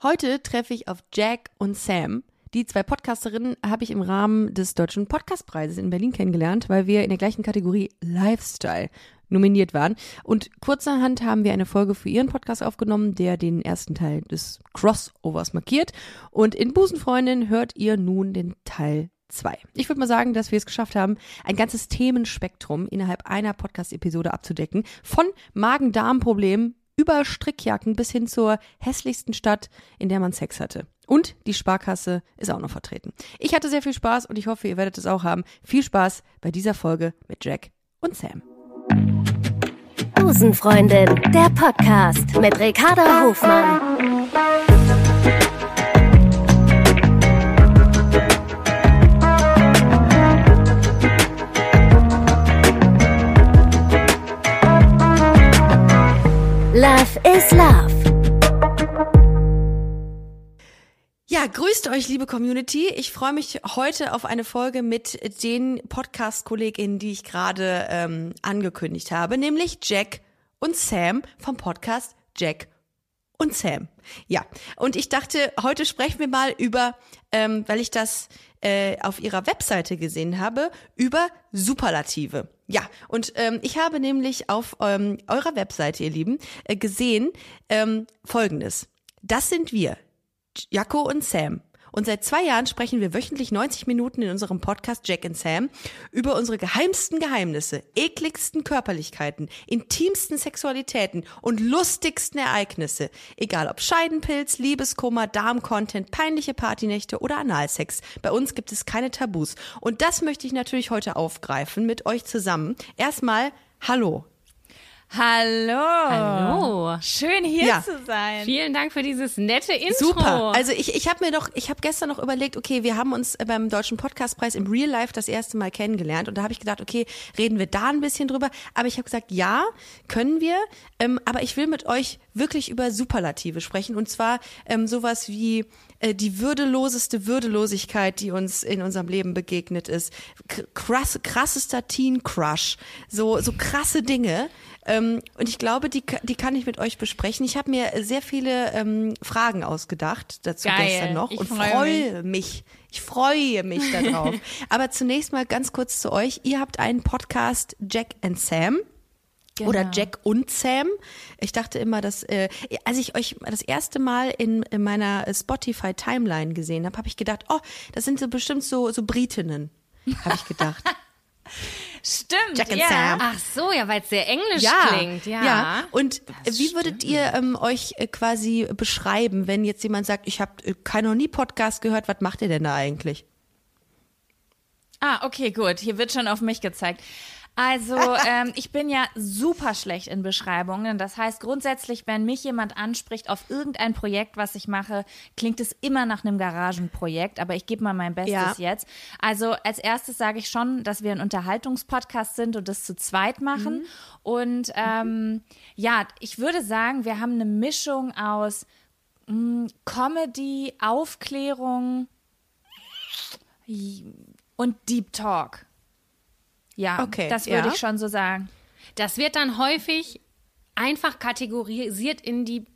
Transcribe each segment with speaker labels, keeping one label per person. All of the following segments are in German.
Speaker 1: Heute treffe ich auf Jack und Sam. Die zwei Podcasterinnen habe ich im Rahmen des Deutschen Podcastpreises in Berlin kennengelernt, weil wir in der gleichen Kategorie Lifestyle nominiert waren. Und kurzerhand haben wir eine Folge für ihren Podcast aufgenommen, der den ersten Teil des Crossovers markiert. Und in Busenfreundin hört ihr nun den Teil 2. Ich würde mal sagen, dass wir es geschafft haben, ein ganzes Themenspektrum innerhalb einer Podcast-Episode abzudecken. Von Magen-Darm-Problemen über Strickjacken bis hin zur hässlichsten Stadt, in der man Sex hatte. Und die Sparkasse ist auch noch vertreten. Ich hatte sehr viel Spaß und ich hoffe, ihr werdet es auch haben. Viel Spaß bei dieser Folge mit Jack und Sam.
Speaker 2: Busenfreundin, der Podcast mit Ricarda Hofmann. Love is Love.
Speaker 1: Ja, grüßt euch, liebe Community. Ich freue mich heute auf eine Folge mit den Podcast-KollegInnen, die ich gerade ähm, angekündigt habe, nämlich Jack und Sam vom Podcast Jack und Sam. Ja, und ich dachte, heute sprechen wir mal über, ähm, weil ich das äh, auf ihrer Webseite gesehen habe, über Superlative. Ja, und ähm, ich habe nämlich auf ähm, eurer Webseite, ihr Lieben, äh, gesehen ähm, Folgendes. Das sind wir, Jaco und Sam. Und seit zwei Jahren sprechen wir wöchentlich 90 Minuten in unserem Podcast Jack and Sam über unsere geheimsten Geheimnisse, ekligsten Körperlichkeiten, intimsten Sexualitäten und lustigsten Ereignisse. Egal ob Scheidenpilz, Liebeskummer, Darmcontent, peinliche Partynächte oder Analsex. Bei uns gibt es keine Tabus. Und das möchte ich natürlich heute aufgreifen mit euch zusammen. Erstmal, hallo.
Speaker 3: Hallo.
Speaker 4: Hallo.
Speaker 3: Schön hier
Speaker 1: Ja.
Speaker 3: zu sein.
Speaker 4: Vielen Dank für dieses nette Intro.
Speaker 1: Super. Also ich, ich habe mir doch, ich habe gestern noch überlegt, okay, wir haben uns beim Deutschen Podcastpreis im Real Life das erste Mal kennengelernt und da habe ich gedacht, okay, reden wir da ein bisschen drüber. Aber ich habe gesagt, ja, können wir. Ähm, aber ich will mit euch wirklich über Superlative sprechen und zwar ähm, sowas wie die würdeloseste Würdelosigkeit, die uns in unserem Leben begegnet ist. Krass, krassester Teen Crush. So, so krasse Dinge. Ähm, und ich glaube, die, die kann ich mit euch besprechen. Ich habe mir sehr viele ähm, Fragen ausgedacht dazu
Speaker 3: Geil.
Speaker 1: gestern noch
Speaker 3: Ich
Speaker 1: und
Speaker 3: freu
Speaker 1: freue mich. Ich freue mich darauf. Aber zunächst mal ganz kurz zu euch. Ihr habt einen Podcast Jack and Sam. Oder
Speaker 3: Genau.
Speaker 1: Jack und Sam. Ich dachte immer, dass äh, als ich euch das erste Mal in, in meiner Spotify Timeline gesehen habe, habe ich gedacht, oh, das sind so bestimmt so so Britinnen, habe ich gedacht.
Speaker 3: Stimmt.
Speaker 1: Jack and
Speaker 3: ja.
Speaker 1: Sam.
Speaker 4: Ach so, ja, weil es sehr englisch klingt. Ja.
Speaker 1: ja. Und
Speaker 4: Das
Speaker 1: wie würdet ihr ähm, euch äh, quasi beschreiben, wenn jetzt jemand sagt, ich habe äh, kein noch nie Podcast gehört, was macht ihr denn da eigentlich?
Speaker 3: Ah, okay, gut. Hier wird schon auf mich gezeigt. Also, ähm, ich bin ja super schlecht in Beschreibungen. Das heißt, grundsätzlich, wenn mich jemand anspricht auf irgendein Projekt, was ich mache, klingt es immer nach einem Garagenprojekt. Aber ich gebe mal mein Bestes
Speaker 1: Ja.
Speaker 3: jetzt. Also, als erstes sage ich schon, dass wir ein Unterhaltungspodcast sind und das zu zweit machen. Und ähm, ja, ich würde sagen, wir haben eine Mischung aus mh, Comedy, Aufklärung und Deep Talk. Ja,
Speaker 1: Okay,
Speaker 3: das würde
Speaker 1: ja.
Speaker 3: ich schon so sagen.
Speaker 4: Das wird dann häufig einfach kategorisiert in die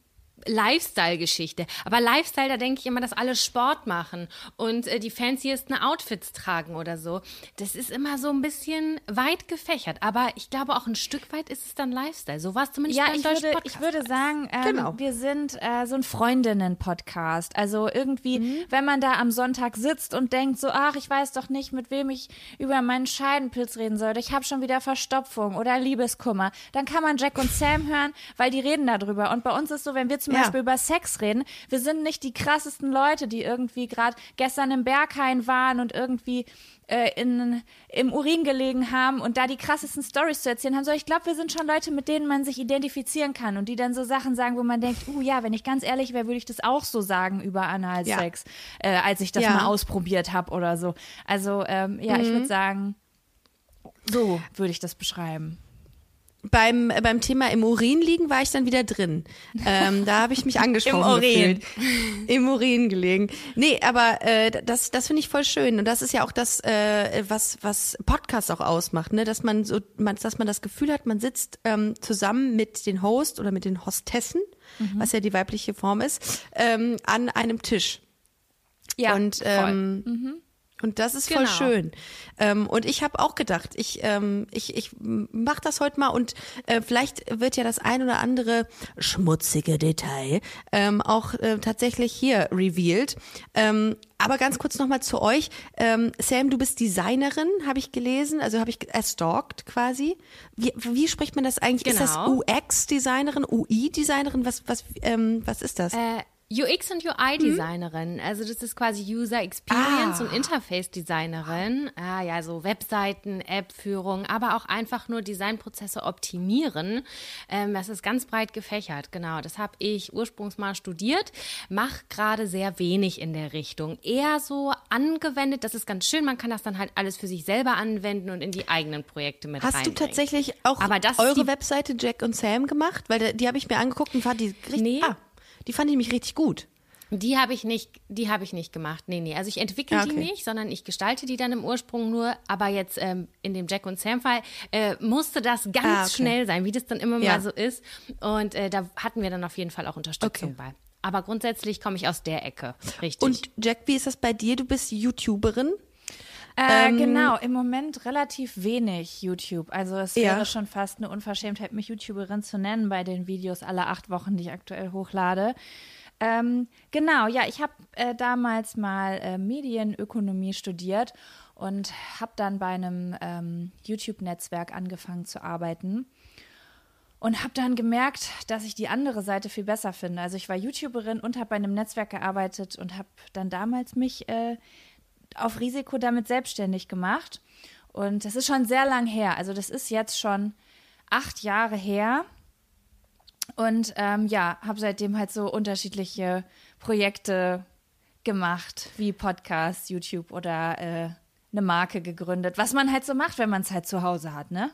Speaker 4: Lifestyle-Geschichte. Aber Lifestyle, da denke ich immer, dass alle Sport machen und äh, die fanciesten Outfits tragen oder so. Das ist immer so ein bisschen weit gefächert. Aber ich glaube, auch ein Stück weit ist es dann Lifestyle. So war es zumindest
Speaker 3: Ja,
Speaker 4: beim
Speaker 3: ich
Speaker 4: Deutschen
Speaker 3: würde,
Speaker 4: Podcast.
Speaker 3: ich würde sagen, ähm,
Speaker 1: Genau.
Speaker 3: wir sind äh, so ein Freundinnen-Podcast. Also irgendwie, wenn man da am Sonntag sitzt und denkt so, ach, ich weiß doch nicht, mit wem ich über meinen Scheidenpilz reden soll. Ich habe schon wieder Verstopfung oder Liebeskummer. Dann kann man Jack und Sam hören, weil die reden darüber. Und bei uns ist so, wenn wir zum
Speaker 1: Ja.
Speaker 3: Beispiel über Sex reden, wir sind nicht die krassesten Leute, die irgendwie gerade gestern im Berghain waren und irgendwie äh, in, im Urin gelegen haben und da die krassesten Stories zu erzählen haben. So, ich glaube, wir sind schon Leute, mit denen man sich identifizieren kann und die dann so Sachen sagen, wo man denkt, uh ja, wenn ich ganz ehrlich wäre, würde ich das auch so sagen über Analsex, äh, als ich das
Speaker 1: Ja.
Speaker 3: mal ausprobiert habe oder so. Also ähm, ja, ich würde sagen, so würde ich das beschreiben.
Speaker 1: Beim, beim Thema im Urin liegen war ich dann wieder drin. Ähm, da habe ich mich angesprochen
Speaker 3: Urin.
Speaker 1: gefühlt. Im Urin gelegen. Nee, aber äh, das, das finde ich voll schön. Und das ist ja auch das, äh, was, was Podcast auch ausmacht, ne? Dass man so, man, dass man das Gefühl hat, man sitzt ähm, zusammen mit den Host oder mit den Hostessen, was ja die weibliche Form ist, ähm, an einem Tisch.
Speaker 3: Ja,
Speaker 1: und
Speaker 3: voll.
Speaker 1: ähm, und das ist voll
Speaker 4: Genau.
Speaker 1: schön. Ähm, und ich habe auch gedacht, ich ähm, ich ich mach das heute mal und äh, vielleicht wird ja das ein oder andere schmutzige Detail ähm, auch äh, tatsächlich hier revealed. Ähm, aber ganz kurz noch mal zu euch. Ähm, Sam, du bist Designerin, habe ich gelesen, also habe ich erstalkt quasi. Wie, wie spricht man das eigentlich? Ist das
Speaker 4: Genau.
Speaker 1: UX-Designerin, UI-Designerin? Was was ähm, was ist das?
Speaker 4: Äh, UX und UI-Designerin. Also das ist quasi User Experience
Speaker 1: Ah.
Speaker 4: und Interface-Designerin. Ah ja, so Webseiten, App-Führung, aber auch einfach nur Designprozesse optimieren. Ähm, das ist ganz breit gefächert, genau. Das habe ich ursprünglich mal studiert, mache gerade sehr wenig in der Richtung. Eher so angewendet, das ist ganz schön, man kann das dann halt alles für sich selber anwenden und in die eigenen Projekte mit
Speaker 1: Hast du
Speaker 4: reinbringen.
Speaker 1: tatsächlich auch eure
Speaker 4: die-
Speaker 1: Webseite Jack und Sam gemacht? Weil da- die habe ich mir angeguckt und fand die richtig,
Speaker 4: Nee.
Speaker 1: ah, die fand ich nämlich richtig gut.
Speaker 4: Die habe ich nicht, die habe ich nicht gemacht. Nee, nee. Also ich entwickle
Speaker 1: Ah,
Speaker 4: die
Speaker 1: okay.
Speaker 4: nicht, sondern ich gestalte die dann im Ursprung nur. Aber jetzt ähm, in dem Jack und Sam Fall äh, musste das ganz
Speaker 1: Ah, okay.
Speaker 4: schnell sein, wie das dann immer
Speaker 1: Ja.
Speaker 4: mal so ist. Und äh, da hatten wir dann auf jeden Fall auch Unterstützung
Speaker 1: Okay.
Speaker 4: bei. Aber grundsätzlich komme ich aus der Ecke, richtig.
Speaker 1: Und Jack, wie ist das bei dir? Du bist YouTuberin.
Speaker 3: Äh,
Speaker 1: Ähm,
Speaker 3: genau, im Moment relativ wenig YouTube. Also es
Speaker 1: Ja.
Speaker 3: wäre schon fast eine Unverschämtheit, mich YouTuberin zu nennen bei den Videos alle acht Wochen, die ich aktuell hochlade. Ähm, genau, ja, ich habe äh, damals mal äh, Medienökonomie studiert und habe dann bei einem ähm, YouTube-Netzwerk angefangen zu arbeiten. Und habe dann gemerkt, dass ich die andere Seite viel besser finde. Also ich war YouTuberin und habe bei einem Netzwerk gearbeitet und habe dann damals mich äh, auf Risiko damit selbstständig gemacht. Und das ist schon sehr lang her. Also das ist jetzt schon acht Jahre her. Und ähm, ja, habe seitdem halt so unterschiedliche Projekte gemacht, wie Podcasts, YouTube oder äh, eine Marke gegründet. Was man halt so macht, wenn man es halt zu Hause hat, ne?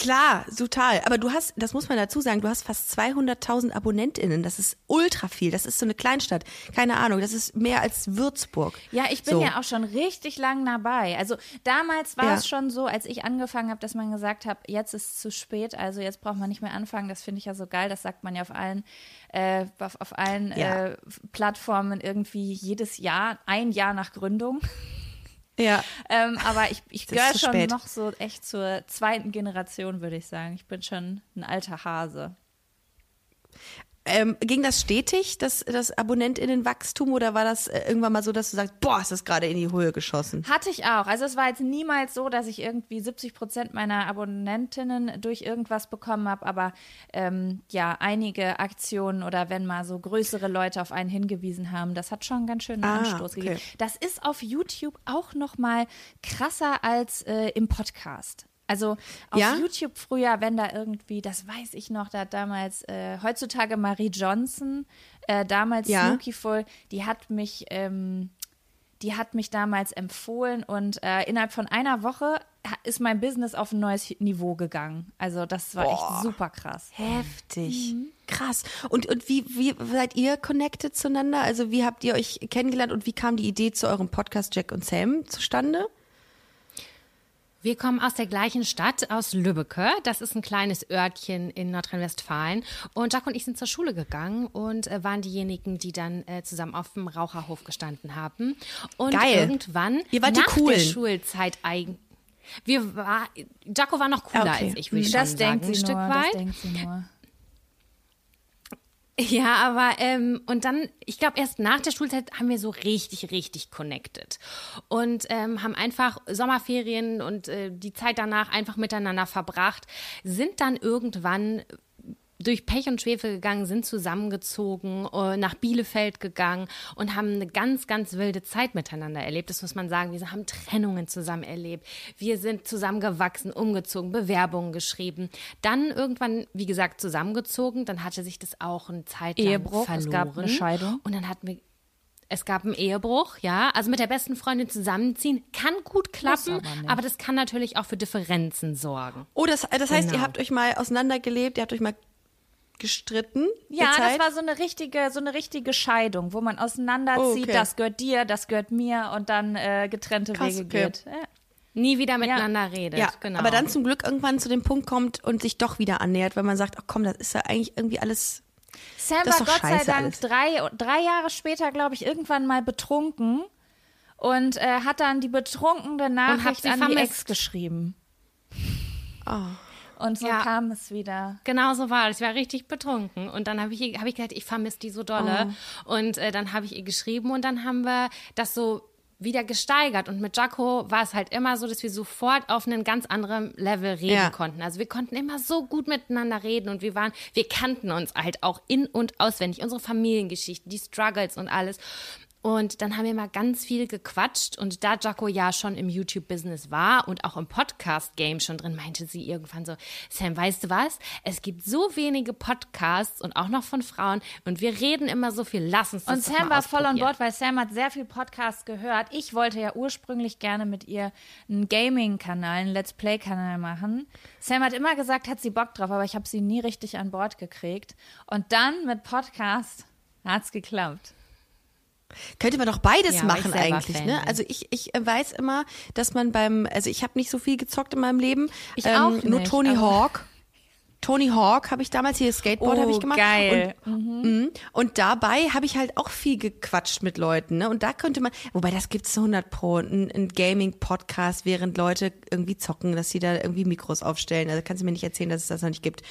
Speaker 1: Klar, total. Aber du hast, das muss man dazu sagen, du hast fast 200.000 AbonnentInnen. Das ist ultra viel. Das ist so eine Kleinstadt. Keine Ahnung. Das ist mehr als Würzburg.
Speaker 3: Ja, ich bin
Speaker 1: so.
Speaker 3: ja auch schon richtig lang dabei. Also damals war
Speaker 1: Ja.
Speaker 3: es schon so, als ich angefangen habe, dass man gesagt hat, jetzt ist es zu spät, also jetzt braucht man nicht mehr anfangen. Das finde ich ja so geil. Das sagt man ja auf allen, äh, auf, auf allen
Speaker 1: Ja.
Speaker 3: äh, Plattformen irgendwie jedes Jahr, ein Jahr nach Gründung.
Speaker 1: Ja.
Speaker 3: Ähm, aber ich, ich gehöre schon
Speaker 1: spät.
Speaker 3: noch so echt zur zweiten Generation, würde ich sagen. Ich bin schon ein alter Hase.
Speaker 1: Ähm, ging das stetig, das, das AbonnentInnenwachstum, oder war das äh, irgendwann mal so, dass du sagst, boah, ist das gerade in die Höhe geschossen?
Speaker 3: Hatte ich auch. Also es war jetzt niemals so, dass ich irgendwie 70 Prozent meiner Abonnentinnen durch irgendwas bekommen habe, aber ähm, ja, einige Aktionen oder wenn mal so größere Leute auf einen hingewiesen haben, das hat schon ganz schön einen
Speaker 1: Ah,
Speaker 3: Anstoß
Speaker 1: okay.
Speaker 3: gegeben. Das ist auf YouTube auch noch mal krasser als äh, im Podcast. Also auf
Speaker 1: Ja?
Speaker 3: YouTube früher, wenn da irgendwie, das weiß ich noch, da hat damals, äh, heutzutage Marie Johnson, äh, damals
Speaker 1: Ja.
Speaker 3: Snookyful, die hat mich, ähm, die hat mich damals empfohlen und äh, innerhalb von einer Woche ist mein Business auf ein neues Niveau gegangen. Also das war echt super krass.
Speaker 1: Heftig. Krass. Und, und wie, wie seid ihr connected zueinander? Also wie habt ihr euch kennengelernt und wie kam die Idee zu eurem Podcast Jack und Sam zustande?
Speaker 4: Wir kommen aus der gleichen Stadt, aus Lübbecke. Das ist ein kleines Örtchen in Nordrhein-Westfalen. Und Jack und ich sind zur Schule gegangen und äh, waren diejenigen, die dann äh, zusammen auf dem Raucherhof gestanden haben. Und
Speaker 1: Geil.
Speaker 4: irgendwann
Speaker 1: Ihr wart die
Speaker 4: nach der
Speaker 1: Coolen.
Speaker 4: Schulzeit eigen. Wir war, Jaco war noch cooler
Speaker 1: Okay.
Speaker 4: als ich, würde ich
Speaker 3: Das
Speaker 4: schon
Speaker 3: denkt
Speaker 4: sagen.
Speaker 3: sie
Speaker 4: ein Stück
Speaker 3: nur,
Speaker 4: weit.
Speaker 3: das denkt sie nur.
Speaker 4: Ja, aber ähm, und dann, ich glaube, erst nach der Schulzeit haben wir so richtig, richtig connected. Und ähm, haben einfach Sommerferien und äh, die Zeit danach einfach miteinander verbracht, sind dann irgendwann durch Pech und Schwefel gegangen, sind zusammengezogen, äh, nach Bielefeld gegangen und haben eine ganz, ganz wilde Zeit miteinander erlebt. Das muss man sagen. Wir haben Trennungen zusammen erlebt. Wir sind zusammengewachsen, umgezogen, Bewerbungen geschrieben. Dann irgendwann, wie gesagt, zusammengezogen. Dann hatte sich das auch eine Zeit lang
Speaker 3: Ehebruch,
Speaker 4: verloren.
Speaker 3: es gab eine Scheidung.
Speaker 4: Und dann hatten wir Es gab einen Ehebruch, ja. Also mit der besten Freundin zusammenziehen kann gut klappen,
Speaker 3: aber
Speaker 4: aber, das kann natürlich auch für Differenzen sorgen.
Speaker 1: Oh, das, das heißt, ihr
Speaker 4: Genau.
Speaker 1: habt euch mal auseinandergelebt, ihr habt euch mal gestritten.
Speaker 3: Ja, das war so eine richtige, so eine richtige Scheidung, wo man auseinanderzieht,
Speaker 1: Oh, okay.
Speaker 3: das gehört dir, das gehört mir und dann äh, getrennte
Speaker 1: Krass,
Speaker 3: Wege
Speaker 1: okay.
Speaker 3: geht. Ja.
Speaker 4: Nie wieder miteinander redet.
Speaker 1: Ja,
Speaker 4: genau.
Speaker 1: aber dann zum Glück irgendwann zu dem Punkt kommt und sich doch wieder annähert, weil man sagt, ach komm, das ist ja eigentlich irgendwie alles.
Speaker 3: Sam
Speaker 1: Das ist
Speaker 3: war
Speaker 1: doch
Speaker 3: Gott sei
Speaker 1: scheiße
Speaker 3: Dank
Speaker 1: alles.
Speaker 3: drei, drei Jahre später, glaube ich, irgendwann mal betrunken und äh, hat dann die betrunkene Nachricht an die
Speaker 4: vermisst.
Speaker 3: Ex geschrieben.
Speaker 1: Oh.
Speaker 3: Und so
Speaker 4: Ja.
Speaker 3: kam es wieder.
Speaker 4: Genau so war es. Ich war richtig betrunken. Und dann habe ich, hab ich gedacht, ich vermisse die so dolle. Und äh, dann habe ich ihr geschrieben und dann haben wir das so wieder gesteigert. Und mit Jaco war es halt immer so, dass wir sofort auf einen ganz anderen Level reden
Speaker 1: Ja.
Speaker 4: konnten. Also wir konnten immer so gut miteinander reden und wir waren, wir kannten uns halt auch in- und auswendig. Unsere Familiengeschichten, die Struggles und alles. Und dann haben wir mal ganz viel gequatscht. Und da Jaco ja schon im YouTube-Business war und auch im Podcast-Game schon drin, meinte sie irgendwann so, Sam, weißt du was? Es gibt so wenige Podcasts und auch noch von Frauen und wir reden immer so viel. Lass uns das
Speaker 3: Und Sam war voll on. Board, weil Sam hat sehr viel Podcast gehört. Ich wollte ja ursprünglich gerne mit ihr einen Gaming-Kanal, einen Let's Play-Kanal machen. Sam hat immer gesagt, hat sie Bock drauf, aber ich habe sie nie richtig an Bord gekriegt. Und dann mit Podcast hat's geklappt.
Speaker 1: Könnte man doch beides
Speaker 4: Ja,
Speaker 1: machen eigentlich,
Speaker 4: Fan
Speaker 1: ne? Also ich, ich äh, weiß immer, dass man beim, also ich habe nicht so viel gezockt in meinem Leben. Ähm,
Speaker 3: Ich auch
Speaker 1: Nur
Speaker 3: nicht,
Speaker 1: Tony
Speaker 3: aber-
Speaker 1: Hawk. Tony Hawk habe ich damals hier Skateboard habe ich
Speaker 3: Oh,
Speaker 1: gemacht.
Speaker 3: geil.
Speaker 1: Und, Mhm. und dabei habe ich halt auch viel gequatscht mit Leuten, ne? Und da könnte man, wobei das gibt's zu 100 pro, ein, ein Gaming-Podcast, während Leute irgendwie zocken, dass sie da irgendwie Mikros aufstellen. Also kannst du mir nicht erzählen, dass es das noch nicht gibt.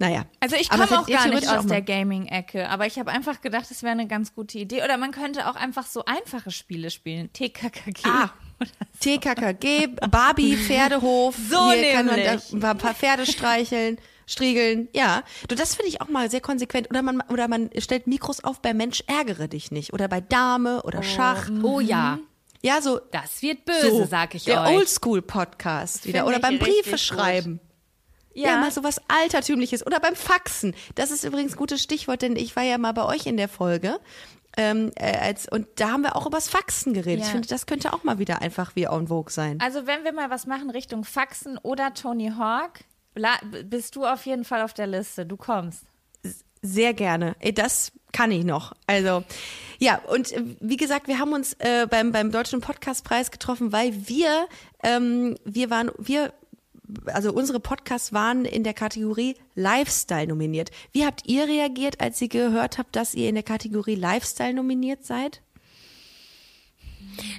Speaker 1: Naja.
Speaker 3: Also ich komme auch gar nicht aus der Gaming-Ecke, aber ich habe einfach gedacht, es wäre eine ganz gute Idee. Oder man könnte auch einfach so einfache Spiele spielen. TKKG.
Speaker 1: Ah, TKKG, Barbie, Pferdehof.
Speaker 3: So
Speaker 1: Hier kann man
Speaker 3: nämlich.
Speaker 1: da ein paar Pferde streicheln, striegeln. Ja, du, das finde ich auch mal sehr konsequent. Oder man, oder man stellt Mikros auf bei Mensch, ärgere dich nicht. Oder bei Dame oder Schach.
Speaker 4: Oh ja,
Speaker 1: Ja, so.
Speaker 4: das wird böse,
Speaker 1: so,
Speaker 4: sag ich
Speaker 1: der
Speaker 4: euch.
Speaker 1: Oldschool-Podcast wieder. Oder beim Briefe
Speaker 3: gut.
Speaker 1: Schreiben. Ja. mal so was Altertümliches. Oder beim Faxen. Das ist übrigens ein gutes Stichwort, denn ich war ja mal bei euch in der Folge. Ähm, äh, als, und da haben wir auch übers Faxen geredet.
Speaker 3: Ja.
Speaker 1: Ich finde, das könnte auch mal wieder einfach wie en vogue sein.
Speaker 3: Also wenn wir mal was machen Richtung Faxen oder Tony Hawk, bist du auf jeden Fall auf der Liste. Du kommst.
Speaker 1: Sehr gerne. Das kann ich noch. Also, ja, und äh, wie gesagt, wir haben uns äh, beim, beim Deutschen Podcastpreis getroffen, weil wir, ähm, wir waren, wir, also unsere Podcasts waren in der Kategorie Lifestyle nominiert. Wie habt ihr reagiert, als ihr gehört habt, dass ihr in der Kategorie Lifestyle nominiert seid?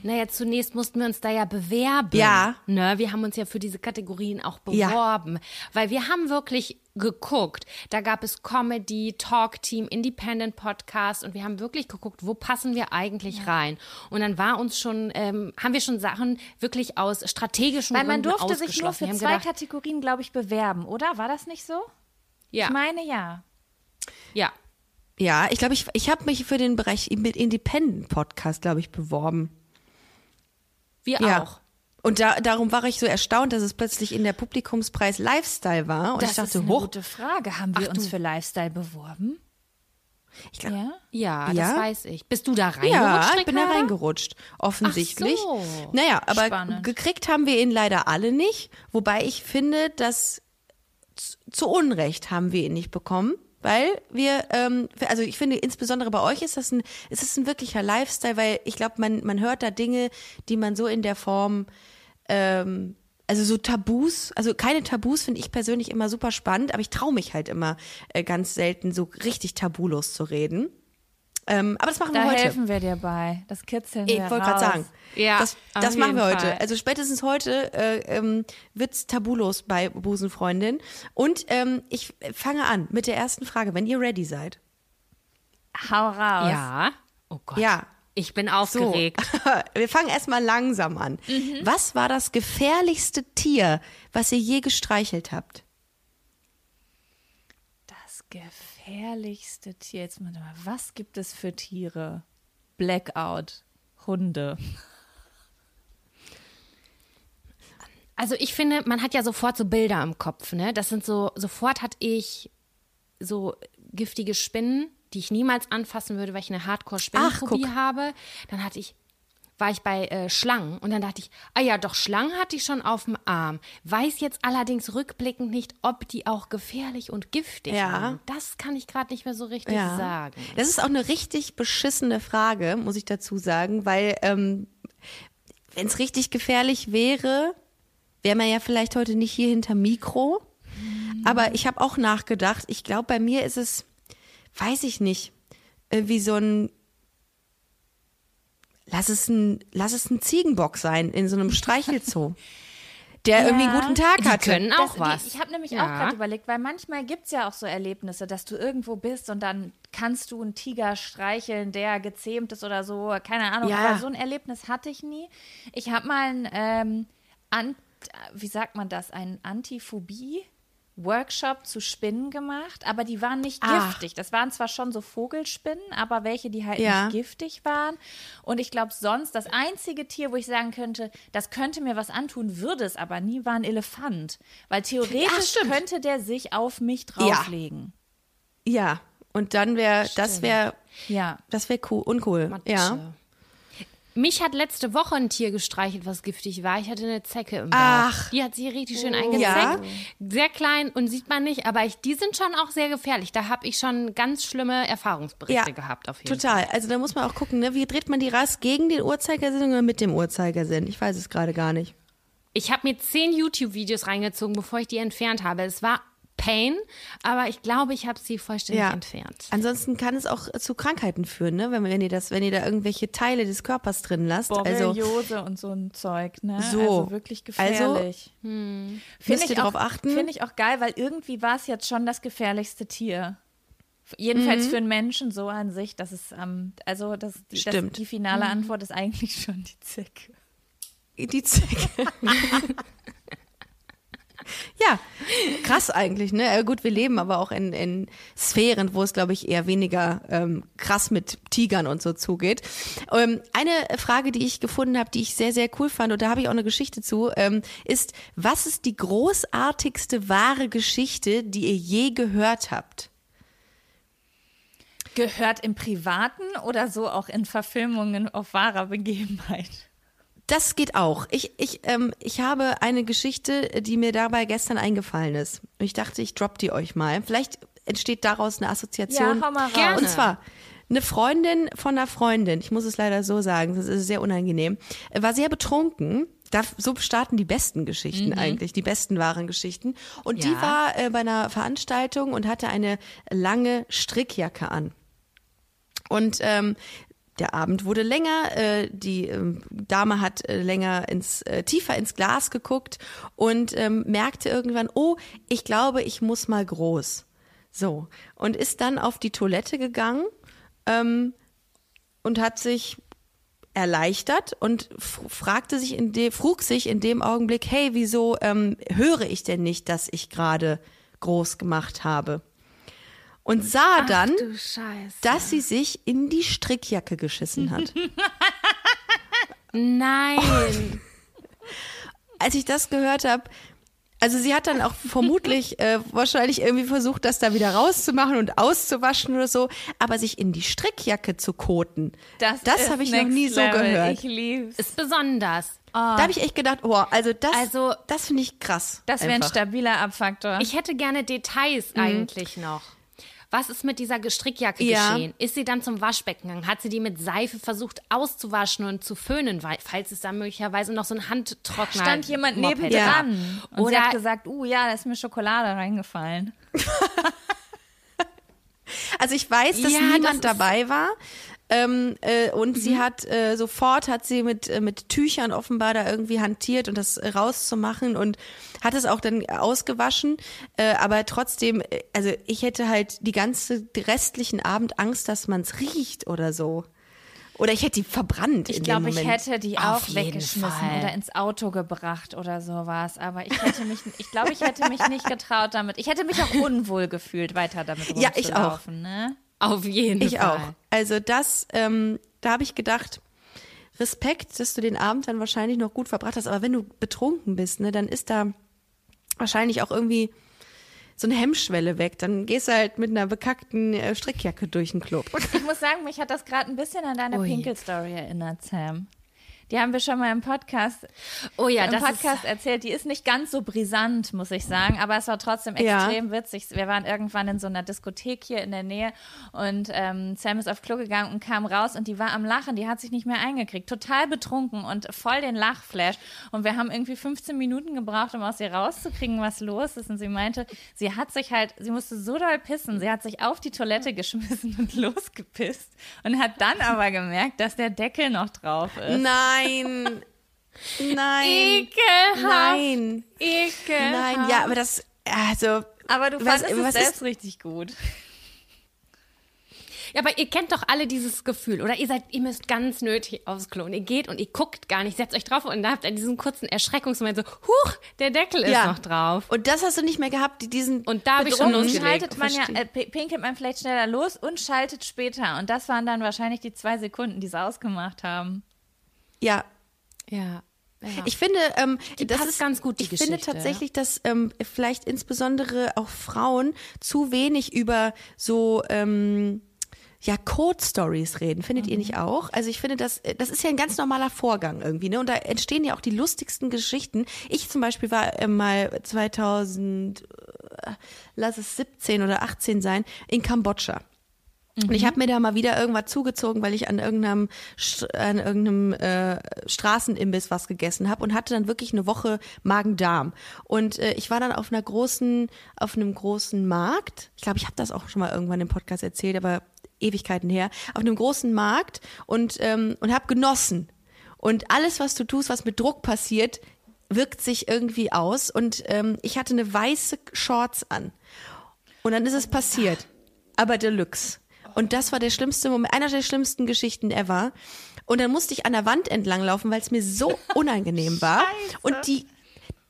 Speaker 4: Naja, zunächst mussten wir uns da ja bewerben.
Speaker 1: Ja.
Speaker 4: Ne? Wir haben uns ja für diese Kategorien auch
Speaker 1: Ja.
Speaker 4: beworben. Weil wir haben wirklich geguckt. Da gab es Comedy, Talk-Team, Independent Podcast und wir haben wirklich geguckt, wo passen wir eigentlich rein. Und dann war uns schon, ähm, haben wir schon Sachen wirklich aus strategischen
Speaker 3: Weil man
Speaker 4: Gründen
Speaker 3: durfte sich nur für zwei
Speaker 4: gedacht,
Speaker 3: Kategorien, glaube ich, bewerben, oder? War das nicht so?
Speaker 4: ja,
Speaker 3: Ich meine ja.
Speaker 4: ja.
Speaker 1: Ja, ich glaube, ich, ich habe mich für den Bereich mit Independent Podcast, glaube ich, beworben.
Speaker 4: Wir
Speaker 1: Ja.
Speaker 4: auch.
Speaker 1: Und da, darum war ich so erstaunt, dass es plötzlich in der Publikumspreis Lifestyle war. Und
Speaker 3: Das
Speaker 1: ich dachte,
Speaker 3: ist eine
Speaker 1: hoch,
Speaker 3: gute Frage. Haben wir
Speaker 1: Ach,
Speaker 3: uns für Lifestyle beworben?
Speaker 1: ich glaube,
Speaker 3: Ja.
Speaker 4: Ja, das
Speaker 1: Ja?
Speaker 4: weiß ich. Bist du da reingerutscht,
Speaker 1: Ja, ich bin da reingerutscht, offensichtlich.
Speaker 4: Ach so.
Speaker 1: Naja, aber
Speaker 3: Spannend.
Speaker 1: gekriegt haben wir ihn leider alle nicht. Wobei ich finde, dass zu Unrecht haben wir ihn nicht bekommen. Weil wir, ähm, also ich finde insbesondere bei euch ist das ein, ist es ein wirklicher Lifestyle, weil ich glaube, man, man hört da Dinge, die man so in der Form, ähm, also so Tabus, also keine Tabus finde ich persönlich immer super spannend, aber ich traue mich halt immer äh, ganz selten so richtig tabulos zu reden. Ähm, aber das machen
Speaker 3: Da
Speaker 1: wir heute.
Speaker 3: helfen wir dir bei. Das kitzeln
Speaker 1: Ich
Speaker 3: wir
Speaker 1: wollte
Speaker 3: raus.
Speaker 1: gerade sagen,
Speaker 4: Ja,
Speaker 1: das, das machen wir heute.
Speaker 4: Fall.
Speaker 1: Also spätestens heute äh, ähm, wird's tabulos bei Busenfreundin. Und ähm, ich fange an mit der ersten Frage, wenn ihr ready seid.
Speaker 3: Hau raus.
Speaker 4: Ja. Oh Gott.
Speaker 1: Ja.
Speaker 4: Ich bin
Speaker 1: So,
Speaker 4: aufgeregt.
Speaker 1: wir fangen erstmal langsam an.
Speaker 3: Mhm.
Speaker 1: Was war das gefährlichste Tier, was ihr je gestreichelt habt?
Speaker 3: Das gefährlichste Tier. Jetzt mal, was gibt es für Tiere? Blackout. Hunde.
Speaker 4: Also ich finde, man hat ja sofort so Bilder im Kopf, ne? Das sind so, sofort hatte ich so giftige Spinnen die ich niemals anfassen würde, weil ich eine Hardcore-Spinnenphobie habe. Dann hatte ich war ich bei äh, Schlangen und dann dachte ich, ah ja, doch Schlangen hatte ich schon auf dem Arm. Weiß jetzt allerdings rückblickend nicht, ob die auch gefährlich und giftig
Speaker 1: Ja.
Speaker 4: waren. Das kann ich gerade nicht mehr so richtig
Speaker 1: Ja.
Speaker 4: sagen.
Speaker 1: Das ist auch eine richtig beschissene Frage, muss ich dazu sagen, weil ähm, wenn es richtig gefährlich wäre, wäre man ja vielleicht heute nicht hier hinter Mikro. Aber ich habe auch nachgedacht. Ich glaube, bei mir ist es, weiß ich nicht, wie so ein Lass es ein, lass es ein Ziegenbock sein in so einem Streichelzoo, der irgendwie einen guten Tag
Speaker 4: Die
Speaker 1: hatte.
Speaker 4: können auch
Speaker 3: Das-
Speaker 4: was.
Speaker 3: Die, ich habe nämlich
Speaker 4: Ja.
Speaker 3: auch gerade überlegt, weil manchmal gibt es ja auch so Erlebnisse, dass du irgendwo bist und dann kannst du einen Tiger streicheln, der gezähmt ist oder so. Keine Ahnung,
Speaker 1: Ja.
Speaker 3: aber so ein Erlebnis hatte ich nie. Ich habe mal ein, ähm, Ant, wie sagt man das, ein Antiphobie. Workshop zu Spinnen gemacht, aber die waren nicht
Speaker 1: Ach.
Speaker 3: giftig. Das waren zwar schon so Vogelspinnen, aber welche, die halt
Speaker 1: Ja.
Speaker 3: nicht giftig waren. Und ich glaube, sonst das einzige Tier, wo ich sagen könnte, das könnte mir was antun, würde es aber nie, war ein Elefant. Weil theoretisch
Speaker 1: stimmt.
Speaker 3: könnte der sich auf mich drauflegen.
Speaker 1: Ja, und dann wäre, das wäre,
Speaker 3: Ja.
Speaker 1: das wäre cool, uncool. Ja.
Speaker 4: Mich hat letzte Woche ein Tier gestreichelt, was giftig war. Ich hatte eine Zecke im Bauch.
Speaker 1: Ach.
Speaker 4: Die hat sich richtig schön
Speaker 1: Ja.
Speaker 4: eingezeckt. Sehr klein und sieht man nicht, aber ich, die sind schon auch sehr gefährlich. Da habe ich schon ganz schlimme Erfahrungsberichte gehabt auf jeden
Speaker 1: total. Also da muss man auch gucken, ne? wie dreht man die Rast gegen den Uhrzeigersinn oder mit dem Uhrzeigersinn? Ich weiß es gerade gar nicht.
Speaker 4: Ich habe mir zehn YouTube-Videos reingezogen, bevor ich die entfernt habe. Es war Pain, aber ich glaube, ich habe sie vollständig entfernt.
Speaker 1: Ansonsten kann es auch zu Krankheiten führen, ne? Wenn, wenn ihr das, wenn ihr da irgendwelche Teile des Körpers drin lasst. Also
Speaker 3: Borreliose und so ein Zeug, ne?
Speaker 1: So.
Speaker 3: Also wirklich
Speaker 1: Also,
Speaker 3: gefährlich.
Speaker 1: müsst ihr drauf achten.
Speaker 3: Finde ich auch geil, weil irgendwie war es jetzt schon das gefährlichste Tier. Jedenfalls
Speaker 1: Mhm.
Speaker 3: für einen Menschen so an sich, dass es ähm, also das, die, das, die finale
Speaker 1: Mhm.
Speaker 3: Antwort ist eigentlich schon die Zecke.
Speaker 1: die Zecke. ja, krass eigentlich, ne? Gut, wir leben aber auch in, in Sphären, wo es, glaube ich, eher weniger ähm, krass mit Tigern und so zugeht. Ähm, eine Frage, die ich gefunden habe, die ich sehr, sehr cool fand, und da habe ich auch eine Geschichte zu, ähm, ist, was ist die großartigste wahre Geschichte, die ihr je gehört habt?
Speaker 3: Gehört im Privaten oder so auch in Verfilmungen auf wahrer Begebenheit?
Speaker 1: Das geht auch. Ich, ich, ähm, ich habe eine Geschichte, die mir dabei gestern eingefallen ist. Und ich dachte, ich drop die euch mal. Vielleicht entsteht daraus eine Assoziation.
Speaker 3: Ja, hau mal raus.
Speaker 4: Gerne.
Speaker 1: Und zwar eine Freundin von einer Freundin, ich muss es leider so sagen, das ist sehr unangenehm, war sehr betrunken. Da, so starten die besten Geschichten eigentlich, die besten wahren Geschichten. Und die
Speaker 4: Ja.
Speaker 1: war äh, bei einer Veranstaltung und hatte eine lange Strickjacke an. Und ähm, der Abend wurde länger, äh, die ähm, Dame hat äh, länger ins äh, tiefer ins Glas geguckt und ähm, merkte irgendwann, oh, ich glaube, ich muss mal groß. So und ist dann auf die Toilette gegangen ähm, und hat sich erleichtert und fragte sich in de, frug sich in dem Augenblick, hey, wieso ähm, höre ich denn nicht, dass ich gerade groß gemacht habe? Und sah dann,
Speaker 4: Du Scheiße.
Speaker 1: dass sie sich in die Strickjacke geschissen hat.
Speaker 4: Nein.
Speaker 1: Als ich das gehört habe, also sie hat dann auch vermutlich äh, wahrscheinlich irgendwie versucht, das da wieder rauszumachen und auszuwaschen oder so, aber sich in die Strickjacke zu koten, das,
Speaker 3: ist
Speaker 1: habe ich noch nie so
Speaker 3: level.
Speaker 1: gehört.
Speaker 3: Ich lieb's.
Speaker 4: Ist besonders.
Speaker 1: da habe ich echt gedacht, oh, also das,
Speaker 4: Also-
Speaker 1: das finde ich krass.
Speaker 3: Das wäre ein stabiler Abfaktor.
Speaker 4: Ich hätte gerne Details eigentlich noch. Was ist mit dieser Strickjacke
Speaker 1: Ja.
Speaker 4: geschehen? Ist sie dann zum Waschbecken gegangen? Hat sie die mit Seife versucht auszuwaschen und zu föhnen, weil, falls es da möglicherweise noch so ein Handtrockner
Speaker 3: stand jemand
Speaker 4: Moped
Speaker 3: nebendran
Speaker 4: gab?
Speaker 3: und sie
Speaker 4: Oder
Speaker 3: hat gesagt, uh ja, da ist mir Schokolade reingefallen.
Speaker 1: Also ich weiß, dass
Speaker 4: Ja, das
Speaker 1: niemand
Speaker 4: ist-
Speaker 1: dabei war. Ähm, äh, und sie hat äh, sofort hat sie mit äh, mit Tüchern offenbar da irgendwie hantiert und das äh, rauszumachen und hat es auch dann ausgewaschen. Äh, aber trotzdem, also ich hätte halt die ganze die restlichen Abend Angst, dass man es riecht oder so. Oder ich hätte die verbrannt.
Speaker 3: Ich glaube, ich hätte die
Speaker 4: Auf
Speaker 3: auch weggeschmissen
Speaker 4: Fall.
Speaker 3: oder ins Auto gebracht oder sowas. Aber ich hätte mich, ich glaube, ich hätte mich nicht getraut damit. Ich hätte mich auch unwohl gefühlt, weiter damit
Speaker 1: Ja, ich auch.
Speaker 3: rumzulaufen. Ne?
Speaker 4: Auf jeden
Speaker 1: Ich
Speaker 4: Fall.
Speaker 1: auch. Also das, ähm, da habe ich gedacht, Respekt, dass du den Abend dann wahrscheinlich noch gut verbracht hast. Aber wenn du betrunken bist, ne, dann ist da wahrscheinlich auch irgendwie so eine Hemmschwelle weg. Dann gehst du halt mit einer bekackten äh, Strickjacke durch den Club.
Speaker 3: Ich muss sagen, mich hat das gerade ein bisschen an deine. Pinkel-Story erinnert, Sam. Die haben wir schon mal im Podcast,
Speaker 4: Oh ja,
Speaker 3: im
Speaker 4: das
Speaker 3: Podcast erzählt. Die ist nicht ganz so brisant, muss ich sagen, aber es war trotzdem
Speaker 1: Ja.
Speaker 3: extrem witzig. Wir waren irgendwann in so einer Diskothek hier in der Nähe und ähm, Sam ist auf Klo gegangen und kam raus und die war am Lachen. Die hat sich nicht mehr eingekriegt. Total betrunken und voll den Lachflash. Und wir haben irgendwie 15 Minuten gebraucht, um aus ihr rauszukriegen, was los ist. Und sie meinte, sie hat sich halt, sie musste so doll pissen. Sie hat sich auf die Toilette geschmissen und losgepisst und hat dann aber gemerkt, dass der Deckel noch drauf ist.
Speaker 1: Nein. Nein.
Speaker 4: Ekelhaft.
Speaker 1: Nein.
Speaker 4: Ekelhaft.
Speaker 1: Nein, ja, aber das, also.
Speaker 3: Aber du
Speaker 1: Was-
Speaker 3: fandest es
Speaker 1: was
Speaker 3: selbst
Speaker 1: ist-
Speaker 3: richtig gut.
Speaker 4: Ja, aber ihr kennt doch alle dieses Gefühl, oder? Ihr seid, ihr müsst ganz nötig aufs Klo und ihr geht und ihr guckt gar nicht, setzt euch drauf und da habt ihr diesen kurzen Erschreckungsmoment so, huch, der Deckel ist
Speaker 1: ja.
Speaker 4: noch drauf.
Speaker 1: Und das hast du nicht mehr gehabt, die- diesen.
Speaker 4: Und da habe ich schon losgelegt.
Speaker 3: schaltet man ja, äh, pinkelt man vielleicht schneller los und schaltet später. Und das waren dann wahrscheinlich die zwei Sekunden, die es ausgemacht haben.
Speaker 1: Ja.
Speaker 4: Ja. ja.
Speaker 1: Ich finde, ähm,
Speaker 4: Die
Speaker 1: das ist
Speaker 4: ganz gut,
Speaker 1: Ich finde
Speaker 4: Geschichte,
Speaker 1: tatsächlich, dass ähm, vielleicht insbesondere auch Frauen zu wenig über so ähm, ja Code Stories reden. Findet ihr nicht auch? Also ich finde, das äh, das ist ja ein ganz normaler Vorgang irgendwie, ne? Und da entstehen ja auch die lustigsten Geschichten. Ich zum Beispiel war äh, mal 2000, äh, lass es 17 oder 18 sein, in Kambodscha. Und ich habe mir da mal wieder irgendwas zugezogen, weil ich an irgendeinem, an irgendeinem äh, Straßenimbiss was gegessen habe und hatte dann wirklich eine Woche Magen-Darm. Und äh, ich war dann auf einer großen, auf einem großen Markt. Ich glaube, ich habe das auch schon mal irgendwann im Podcast erzählt, aber Ewigkeiten her. Auf einem großen Markt und ähm, und habe genossen. Und alles, was du tust, was mit Druck passiert, wirkt sich irgendwie aus. Und ähm, ich hatte eine weiße Shorts an. Und dann ist es passiert. Aber Deluxe. Und das war der schlimmste Moment, einer der schlimmsten Geschichten ever. Und dann musste ich an der Wand entlang laufen, weil es mir so unangenehm war. Und die,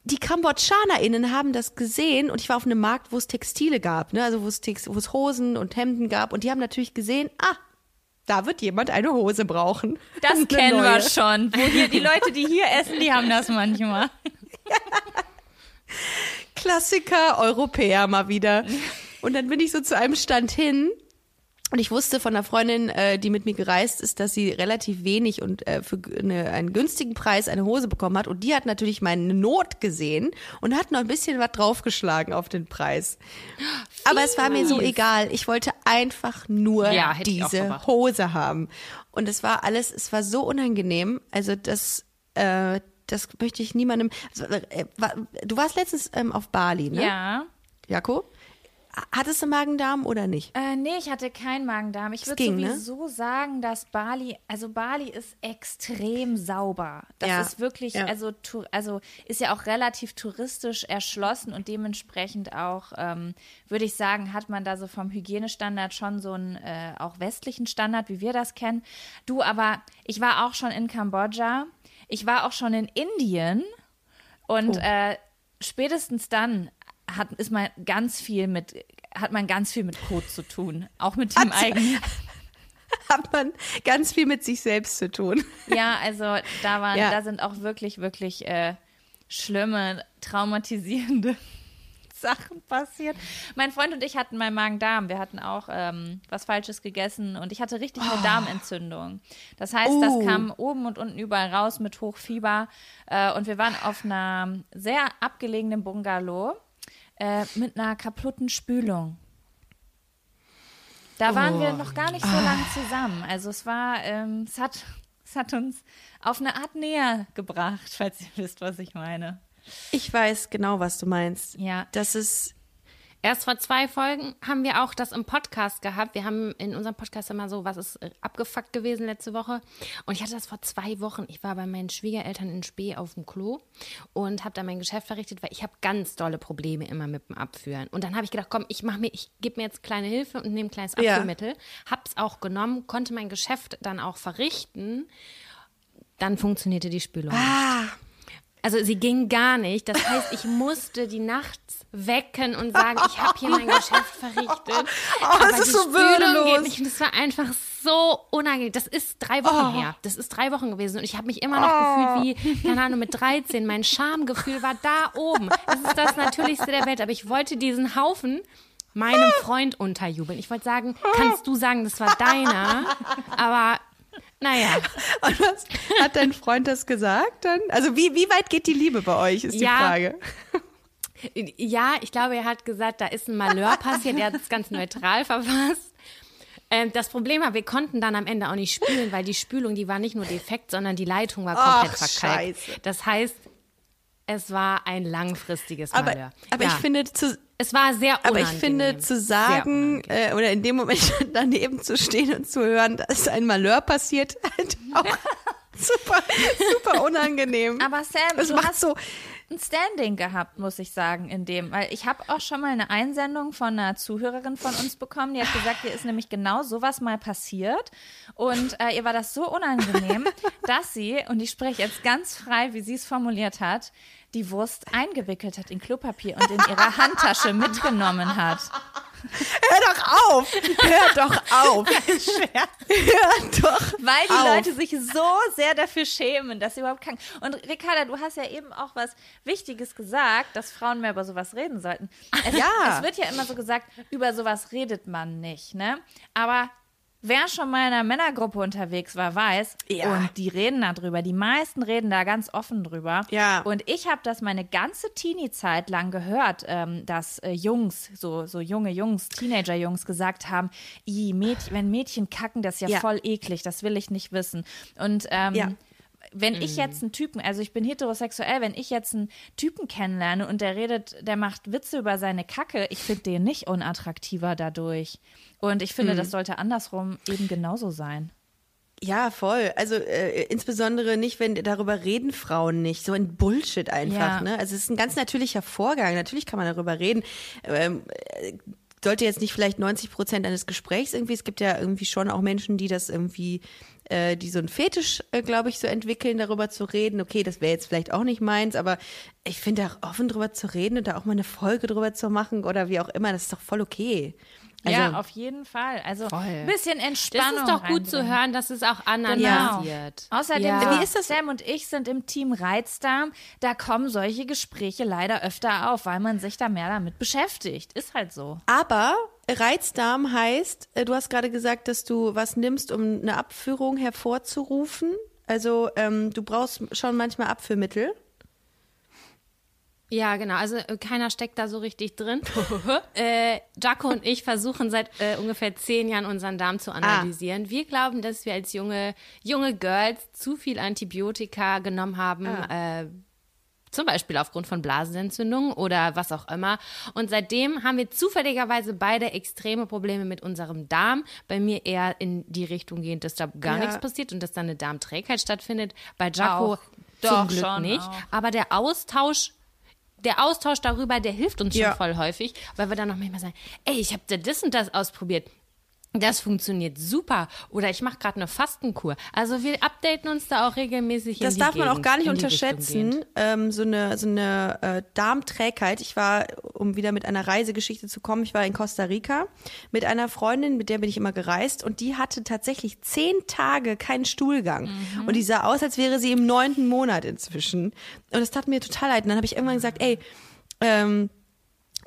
Speaker 1: die KambodschanerInnen haben das gesehen und ich war auf einem Markt, wo es Textile gab, ne? also wo es, Text, wo es Hosen und Hemden gab. Und die haben natürlich gesehen, ah, da wird jemand eine Hose brauchen.
Speaker 3: Das
Speaker 1: Eine
Speaker 3: kennen wir
Speaker 1: neue.
Speaker 3: schon. Wo hier, die Leute, die hier essen, die haben das manchmal.
Speaker 1: Klassiker Europäer mal wieder. Und dann bin ich so zu einem Stand hin. Und ich wusste von einer Freundin, äh, die mit mir gereist ist, dass sie relativ wenig und äh, für eine, einen günstigen Preis eine Hose bekommen hat. Und die hat natürlich meine Not gesehen und hat noch ein bisschen was draufgeschlagen auf den Preis. Aber es war mir so egal. Ich wollte einfach nur
Speaker 4: Ja,
Speaker 1: diese. Hose haben. Und es war alles, es war so unangenehm. Also das, äh, das möchte ich niemandem. Also, äh, du warst letztens ähm, auf Bali, ne?
Speaker 3: Ja.
Speaker 1: Jako? Hattest du Magen-Darm oder nicht?
Speaker 3: Äh, nee, ich hatte keinen Magen-Darm. Ich würde
Speaker 1: ne?
Speaker 3: sowieso sagen, dass Bali, also Bali ist extrem sauber. Das
Speaker 1: Ja,
Speaker 3: ist wirklich,
Speaker 1: ja.
Speaker 3: also, also ist ja auch relativ touristisch erschlossen und dementsprechend auch, ähm, würde ich sagen, hat man da so vom Hygienestandard schon so einen äh, auch westlichen Standard, wie wir das kennen. Du, aber ich war auch schon in Kambodscha, ich war auch schon in Indien und äh, spätestens dann hat, ist man ganz viel mit, hat man ganz viel mit Code zu tun. Auch mit dem eigenen.
Speaker 1: Hat man ganz viel mit sich selbst zu tun.
Speaker 3: Ja, also da waren,
Speaker 1: Ja.
Speaker 3: da sind auch wirklich, wirklich äh, schlimme, traumatisierende Sachen passiert. Mein Freund und ich hatten mal Magen-Darm. Wir hatten auch ähm, was Falsches gegessen und ich hatte richtig eine Darmentzündung. Das heißt,
Speaker 1: Oh.
Speaker 3: das kam oben und unten überall raus mit Hochfieber. Äh, und wir waren auf einer sehr abgelegenen Bungalow äh, mit einer kaputten Spülung. Da waren wir noch gar nicht so lange zusammen. Also es war, ähm, es hat, es hat uns auf eine Art näher gebracht, falls ihr wisst, was ich meine.
Speaker 1: Ich weiß genau, was du meinst.
Speaker 3: Ja.
Speaker 1: Das ist,
Speaker 4: Erst vor zwei Folgen haben wir auch das im Podcast gehabt. Wir haben in unserem Podcast immer so, was ist abgefuckt gewesen letzte Woche. Und ich hatte das vor zwei Wochen. Ich war bei meinen Schwiegereltern in Spee auf dem Klo und habe da mein Geschäft verrichtet, weil ich habe ganz dolle Probleme immer mit dem Abführen. Und dann habe ich gedacht, komm, ich mache mir, ich gebe mir jetzt kleine Hilfe und nehme ein kleines
Speaker 1: Ja.
Speaker 4: Abführmittel. Hab's auch genommen, konnte mein Geschäft dann auch verrichten. Dann funktionierte die Spülung.
Speaker 1: ah,
Speaker 4: Also sie ging gar nicht. Das heißt, ich musste die nachts wecken und sagen, ich habe hier mein Geschäft verrichtet.
Speaker 1: Oh, das
Speaker 4: aber
Speaker 1: ist
Speaker 4: die
Speaker 1: so würdelos.
Speaker 4: geht nicht. Das war einfach so unangenehm. Das ist drei Wochen her. Das ist drei Wochen gewesen. Und ich habe mich immer noch gefühlt wie, keine Ahnung, mit 13. Mein Schamgefühl war da oben. Das ist das Natürlichste der Welt. Aber ich wollte diesen Haufen meinem Freund unterjubeln. Ich wollte sagen, kannst du sagen, das war deiner? Aber naja.
Speaker 1: Und was hat dein Freund das gesagt dann? Also wie, wie weit geht die Liebe bei euch, ist die
Speaker 4: Ja.
Speaker 1: Frage.
Speaker 4: Ja, ich glaube, er hat gesagt, da ist ein Malheur passiert. Er hat es ganz neutral verfasst. Ähm, das Problem war, wir konnten dann am Ende auch nicht spülen, weil die Spülung, die war nicht nur defekt, sondern die Leitung war komplett
Speaker 1: Ach,
Speaker 4: verkalkt.
Speaker 1: Scheiße.
Speaker 4: Das heißt, es war ein langfristiges
Speaker 1: Aber,
Speaker 4: Malheur.
Speaker 1: aber
Speaker 4: ja.
Speaker 1: ich finde, zu,
Speaker 4: es war sehr
Speaker 1: aber
Speaker 4: unangenehm.
Speaker 1: ich finde, zu sagen äh, oder in dem Moment daneben zu stehen und zu hören, dass ein Malheur passiert, halt auch super, super unangenehm.
Speaker 3: Aber Sam,
Speaker 1: es
Speaker 3: du
Speaker 1: macht
Speaker 3: hast
Speaker 1: so,
Speaker 3: ein Standing gehabt, muss ich sagen, in dem. Weil ich habe auch schon mal eine Einsendung von einer Zuhörerin von uns bekommen, die hat gesagt, ihr ist nämlich genau sowas mal passiert. Und äh, ihr war das so unangenehm, dass sie, und ich spreche jetzt ganz frei, wie sie es formuliert hat, die Wurst eingewickelt hat in Klopapier und in ihrer Handtasche mitgenommen hat.
Speaker 1: hör doch auf, hör doch auf, hör doch
Speaker 3: Weil die
Speaker 1: auf.
Speaker 3: Leute sich so sehr dafür schämen, dass sie überhaupt kann. Und Ricarda, du hast ja eben auch was Wichtiges gesagt, dass Frauen mehr über sowas reden sollten. Es,
Speaker 1: Ja.
Speaker 3: es wird ja immer so gesagt, über sowas redet man nicht, ne? Aber wer schon mal in einer Männergruppe unterwegs war, weiß,
Speaker 1: Ja.
Speaker 3: und die reden da drüber. Die meisten reden da ganz offen drüber.
Speaker 1: Ja.
Speaker 3: Und ich habe das meine ganze Teenie-Zeit lang gehört, ähm, dass äh, Jungs, so, so junge Jungs, Teenager-Jungs gesagt haben, "Ih, Mädchen, wenn Mädchen kacken, das ist ja,
Speaker 1: Ja.
Speaker 3: voll eklig, das will ich nicht wissen. Und ähm,
Speaker 1: Ja.
Speaker 3: Wenn ich
Speaker 1: Mhm.
Speaker 3: jetzt einen Typen, also ich bin heterosexuell, wenn ich jetzt einen Typen kennenlerne und der redet, der macht Witze über seine Kacke, ich finde den nicht unattraktiver dadurch. Und ich
Speaker 1: Mhm.
Speaker 3: finde, das sollte andersrum eben genauso sein.
Speaker 1: Ja, voll. Also äh, insbesondere nicht, wenn darüber reden Frauen nicht. So ein Bullshit einfach.
Speaker 3: Ja.
Speaker 1: Ne? Also es ist ein ganz natürlicher Vorgang. Natürlich kann man darüber reden. Ähm, äh, sollte jetzt nicht vielleicht 90 Prozent eines Gesprächs irgendwie. Es gibt ja irgendwie schon auch Menschen, die das irgendwie, äh, die so einen Fetisch, äh, glaube ich, so entwickeln, darüber zu reden. Okay, das wäre jetzt vielleicht auch nicht meins, aber ich finde auch offen drüber zu reden und da auch mal eine Folge drüber zu machen oder wie auch immer, das ist doch voll okay. Also,
Speaker 3: ja, auf jeden Fall. Also ein bisschen
Speaker 4: Das
Speaker 3: Entspannung.
Speaker 4: ist doch gut zu hören, dass es auch anderen
Speaker 3: Genau.
Speaker 4: passiert.
Speaker 3: Außerdem,
Speaker 4: Ja.
Speaker 3: wie ist das? Sam und ich sind im Team Reizdarm. Da kommen solche Gespräche leider öfter auf, weil man sich da mehr damit beschäftigt. Ist halt so.
Speaker 1: Aber Reizdarm heißt, äh, du hast gerade gesagt, dass du was nimmst, um eine Abführung hervorzurufen. Also ähm, du brauchst schon manchmal Abführmittel.
Speaker 4: Ja, genau. Also äh, keiner steckt da so richtig drin. äh, Jaco und ich versuchen seit äh, ungefähr zehn Jahren unseren Darm zu analysieren. Wir glauben, dass wir als junge, junge Girls zu viel Antibiotika genommen haben. Äh, zum Beispiel aufgrund von Blasenentzündungen oder was auch immer. Und seitdem haben wir zufälligerweise beide extreme Probleme mit unserem Darm. Bei mir eher in die Richtung gehend, dass da gar
Speaker 1: Ja.
Speaker 4: nichts passiert und dass da eine Darmträgheit stattfindet. Bei Jaco zum
Speaker 3: Doch,
Speaker 4: Glück nicht.
Speaker 3: auch.
Speaker 4: Aber der Austausch der Austausch darüber, der hilft uns schon
Speaker 1: Ja.
Speaker 4: voll häufig, weil wir dann noch manchmal sagen, ey, ich habe da das und das ausprobiert. Das funktioniert super. Oder ich mache gerade eine Fastenkur. Also wir updaten uns da auch regelmäßig.
Speaker 1: Das darf man auch gar nicht unterschätzen. Ähm, so eine, so eine äh, Darmträgheit. Ich war, um wieder mit einer Reisegeschichte zu kommen, ich war in Costa Rica mit einer Freundin, mit der bin ich immer gereist und die hatte tatsächlich zehn Tage keinen Stuhlgang. Und die sah aus, als wäre sie im neunten Monat inzwischen. Und das tat mir total leid. Und dann habe ich irgendwann gesagt, ey, ähm,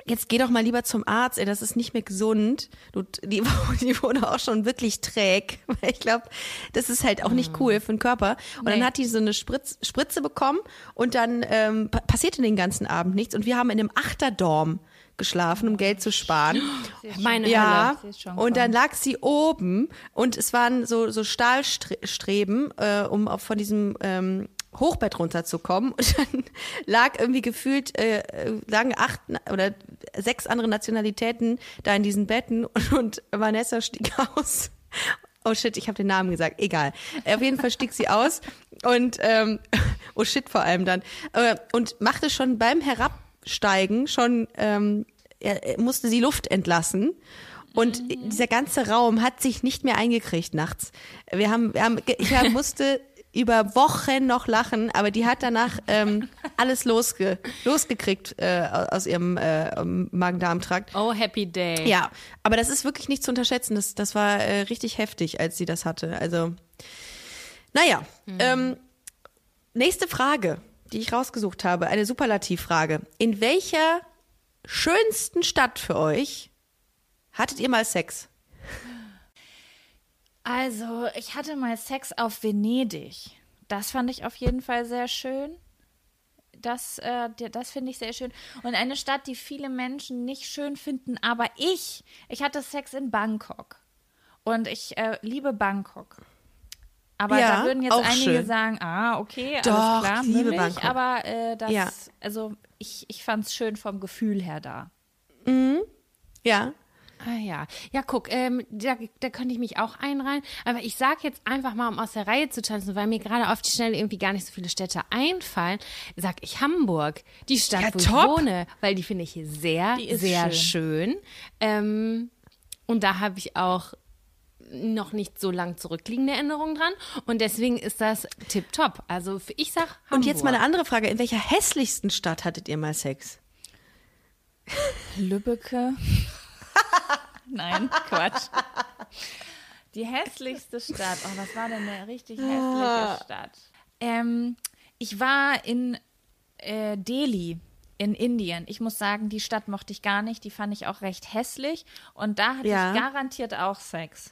Speaker 1: jetzt geh doch mal lieber zum Arzt, ey, das ist nicht mehr gesund. Du, die, die wurde auch schon wirklich träg. Weil Ich glaube, das ist halt auch nicht cool für den Körper. Und dann
Speaker 3: Nee.
Speaker 1: hat die so eine Spritz, Spritze bekommen und dann ähm, pa- passierte den ganzen Abend nichts. Und wir haben in einem Achterdorm geschlafen, um Geld zu sparen.
Speaker 4: Meine
Speaker 1: Ja,
Speaker 3: Hölle. Schon
Speaker 1: und dann lag sie oben und es waren so, so Stahlstreben, äh, um auch von diesem ähm, Hochbett runterzukommen. Und dann lag irgendwie gefühlt, äh, äh, lagen acht oder sechs andere Nationalitäten da in diesen Betten und, und Vanessa stieg aus. Oh shit, ich habe den Namen gesagt. Egal. Auf jeden Fall stieg sie aus und ähm, oh shit vor allem dann äh, und machte schon beim Herabsteigen schon ähm, er, er musste sie Luft entlassen. Und dieser ganze Raum hat sich nicht mehr eingekriegt nachts. Wir haben, wir haben, ich musste über Wochen noch lachen, aber die hat danach ähm, alles losge losgekriegt äh, aus ihrem äh, Magen-Darm-Trakt.
Speaker 4: Oh, happy day.
Speaker 1: Ja, aber das ist wirklich nicht zu unterschätzen. Das, das war äh, richtig heftig, als sie das hatte. Also, naja. Ähm, nächste Frage, die ich rausgesucht habe, eine Superlativfrage. In welcher schönsten Stadt für euch hattet ihr mal Sex?
Speaker 3: Also, ich hatte mal Sex auf Venedig. Das fand ich auf jeden Fall sehr schön. Das, äh, das finde ich sehr schön. Und eine Stadt, die viele Menschen nicht schön finden, aber ich, ich hatte Sex in Bangkok. Und ich äh, liebe Bangkok. Aber
Speaker 1: Ja,
Speaker 3: da würden jetzt einige
Speaker 1: schön.
Speaker 3: sagen, ah, okay,
Speaker 1: Doch,
Speaker 3: alles klar,
Speaker 1: ich liebe Bangkok.
Speaker 3: aber äh, das,
Speaker 1: Ja.
Speaker 3: also ich, ich fand es schön vom Gefühl her da.
Speaker 1: Ja.
Speaker 4: Ah ja, ja guck, ähm, da, da könnte ich mich auch einreihen. Aber ich sage jetzt einfach mal, um aus der Reihe zu tanzen, weil mir gerade auf die Schnelle irgendwie gar nicht so viele Städte einfallen, sag ich Hamburg, die Stadt,
Speaker 1: Ja,
Speaker 4: wo
Speaker 1: top.
Speaker 4: ich wohne, weil die finde ich sehr, sehr schön. Ähm, und da habe ich auch noch nicht so lang zurückliegende Erinnerungen dran. Und deswegen ist das tipptopp. Also ich sag Hamburg.
Speaker 1: Und jetzt mal eine andere Frage. In welcher hässlichsten Stadt hattet ihr mal Sex?
Speaker 3: Lübbecke. Nein, Quatsch. Die hässlichste Stadt. Oh, was war denn eine richtig hässliche Stadt? Ähm, ich war in äh, Delhi in Indien. Ich muss sagen, die Stadt mochte ich gar nicht. Die fand ich auch recht hässlich. Und da hatte
Speaker 1: Ja.
Speaker 3: ich garantiert auch Sex.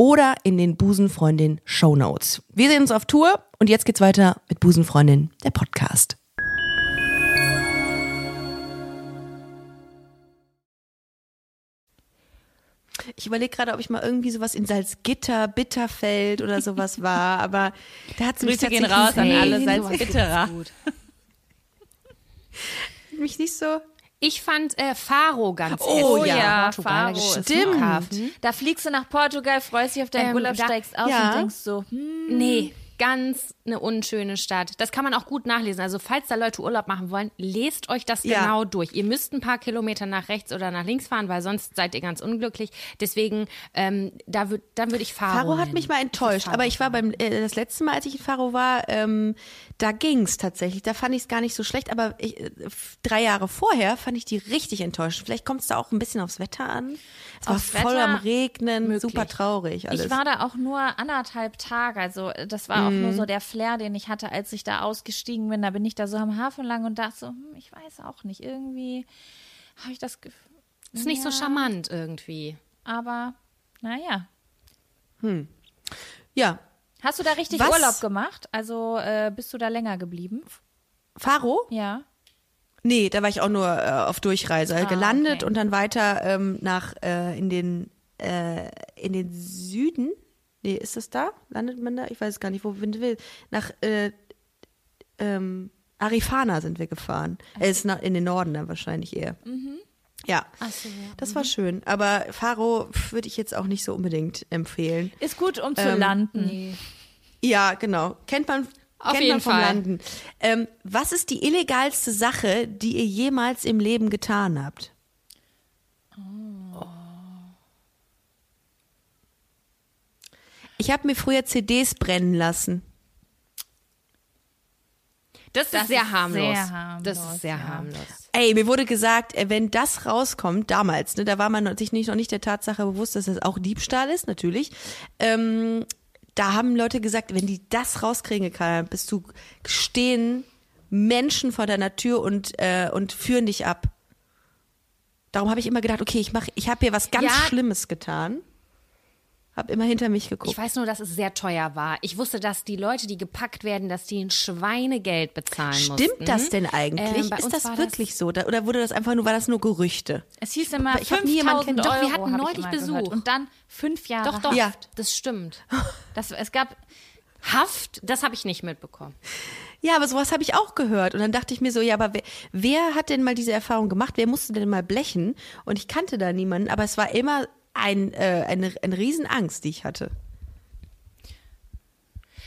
Speaker 1: oder in den Busenfreundin Show Notes. Wir sehen uns auf Tour und jetzt geht's weiter mit Busenfreundin, der Podcast. Ich überlege gerade, ob ich mal irgendwie sowas in Salzgitter, Bitterfeld oder sowas war, aber da hat mich
Speaker 3: Grüße gehen raus an alle
Speaker 4: gut.
Speaker 1: mich nicht so.
Speaker 4: Ich fand äh, Faro ganz
Speaker 1: Oh
Speaker 4: ätzend.
Speaker 1: ja,
Speaker 4: Portugal, da
Speaker 3: Faro
Speaker 1: Stimmt.
Speaker 3: Da fliegst du nach Portugal, freust dich auf deinen
Speaker 4: Ähm,
Speaker 3: Urlaub,
Speaker 4: da-
Speaker 3: steigst aus
Speaker 1: ja.
Speaker 3: und denkst so, hm,
Speaker 4: Nee, ganz eine unschöne Stadt. Das kann man auch gut nachlesen. Also falls da Leute Urlaub machen wollen, lest euch das
Speaker 1: Ja.
Speaker 4: genau durch. Ihr müsst ein paar Kilometer nach rechts oder nach links fahren, weil sonst seid ihr ganz unglücklich. Deswegen, ähm, da würd, dann würde ich Faro
Speaker 1: Faro hat
Speaker 4: nennen.
Speaker 1: mich mal enttäuscht, aber ich war beim äh, das letzte Mal, als ich in Faro war, ähm, da ging's tatsächlich. Da fand ich es gar nicht so schlecht, aber ich, äh, drei Jahre vorher fand ich die richtig enttäuscht. Vielleicht kommt es da auch ein bisschen aufs Wetter an. Es war voll
Speaker 3: Wetter
Speaker 1: am Regnen,
Speaker 4: möglich.
Speaker 1: super traurig alles.
Speaker 3: Ich war da auch nur anderthalb Tage. Also das war auch
Speaker 1: Mhm.
Speaker 3: nur so der Flair, den ich hatte, als ich da ausgestiegen bin. Da bin ich da so am Hafen lang und dachte so, hm, ich weiß auch nicht. Irgendwie habe ich das Gefühl.
Speaker 4: Ist nicht so charmant irgendwie.
Speaker 3: Aber naja.
Speaker 1: ja,
Speaker 3: Hast du da richtig
Speaker 1: Was?
Speaker 3: Urlaub gemacht? Also äh, bist du da länger geblieben?
Speaker 1: Faro?
Speaker 3: Ja.
Speaker 1: Nee, da war ich auch nur äh, auf Durchreise,
Speaker 3: Ah,
Speaker 1: gelandet
Speaker 3: okay.
Speaker 1: und dann weiter ähm, nach äh, in den äh, in den Süden. Nee, ist das da? Landet man da? Ich weiß es gar nicht, wo man will. Nach äh, ähm, Arifana sind wir gefahren. Er ist nach, in den Norden dann wahrscheinlich eher. Ja, das war schön. Aber Faro würde ich jetzt auch nicht so unbedingt empfehlen.
Speaker 3: Ist gut, um zu
Speaker 1: Ähm,
Speaker 3: landen.
Speaker 1: Ja, genau. Kennt man,
Speaker 4: Auf
Speaker 1: kennt
Speaker 4: jeden
Speaker 1: man vom
Speaker 4: Fall.
Speaker 1: Landen. Ähm, was ist die illegalste Sache, die ihr jemals im Leben getan habt? Ich habe mir früher CDs brennen lassen.
Speaker 4: Das,
Speaker 3: Das
Speaker 4: ist sehr
Speaker 3: ist
Speaker 4: harmlos.
Speaker 3: sehr harmlos,
Speaker 4: Das ist sehr
Speaker 3: ja.
Speaker 4: harmlos.
Speaker 1: Ey, mir wurde gesagt, äh, wenn das rauskommt, damals, ne, da war man sich nicht, noch nicht der Tatsache bewusst, dass das auch Diebstahl ist, natürlich. Ähm, da haben Leute gesagt, wenn die das rauskriegen, Karl, bist du stehen Menschen vor deiner Tür und, äh, und führen dich ab. Darum habe ich immer gedacht, okay, ich mach, ich habe hier was ganz
Speaker 4: Ja.
Speaker 1: Schlimmes getan. Hab immer hinter mich geguckt.
Speaker 4: Ich weiß nur, dass es sehr teuer war. Ich wusste, dass die Leute, die gepackt werden, dass die ein Schweinegeld bezahlen mussten.
Speaker 1: Stimmt das denn eigentlich?
Speaker 4: Ähm,
Speaker 1: ist das wirklich so? Da- Oder wurde das einfach nur, war das nur Gerüchte?
Speaker 3: Es hieß immer
Speaker 1: ich hab nie jemanden
Speaker 3: 5000
Speaker 1: kenn-
Speaker 3: Euro.
Speaker 4: Doch, wir hatten neulich Besuch.
Speaker 3: Gehört. Und dann fünf Jahre
Speaker 4: Doch, doch,
Speaker 3: Haft.
Speaker 1: Ja.
Speaker 4: das stimmt.
Speaker 3: Das, es gab
Speaker 4: Haft, das habe ich nicht mitbekommen.
Speaker 1: Ja, aber sowas habe ich auch gehört. Und dann dachte ich mir so, ja, aber wer, wer hat denn mal diese Erfahrung gemacht? Wer musste denn mal blechen? Und ich kannte da niemanden, aber es war immer ein, äh, eine, eine Riesenangst, die ich hatte.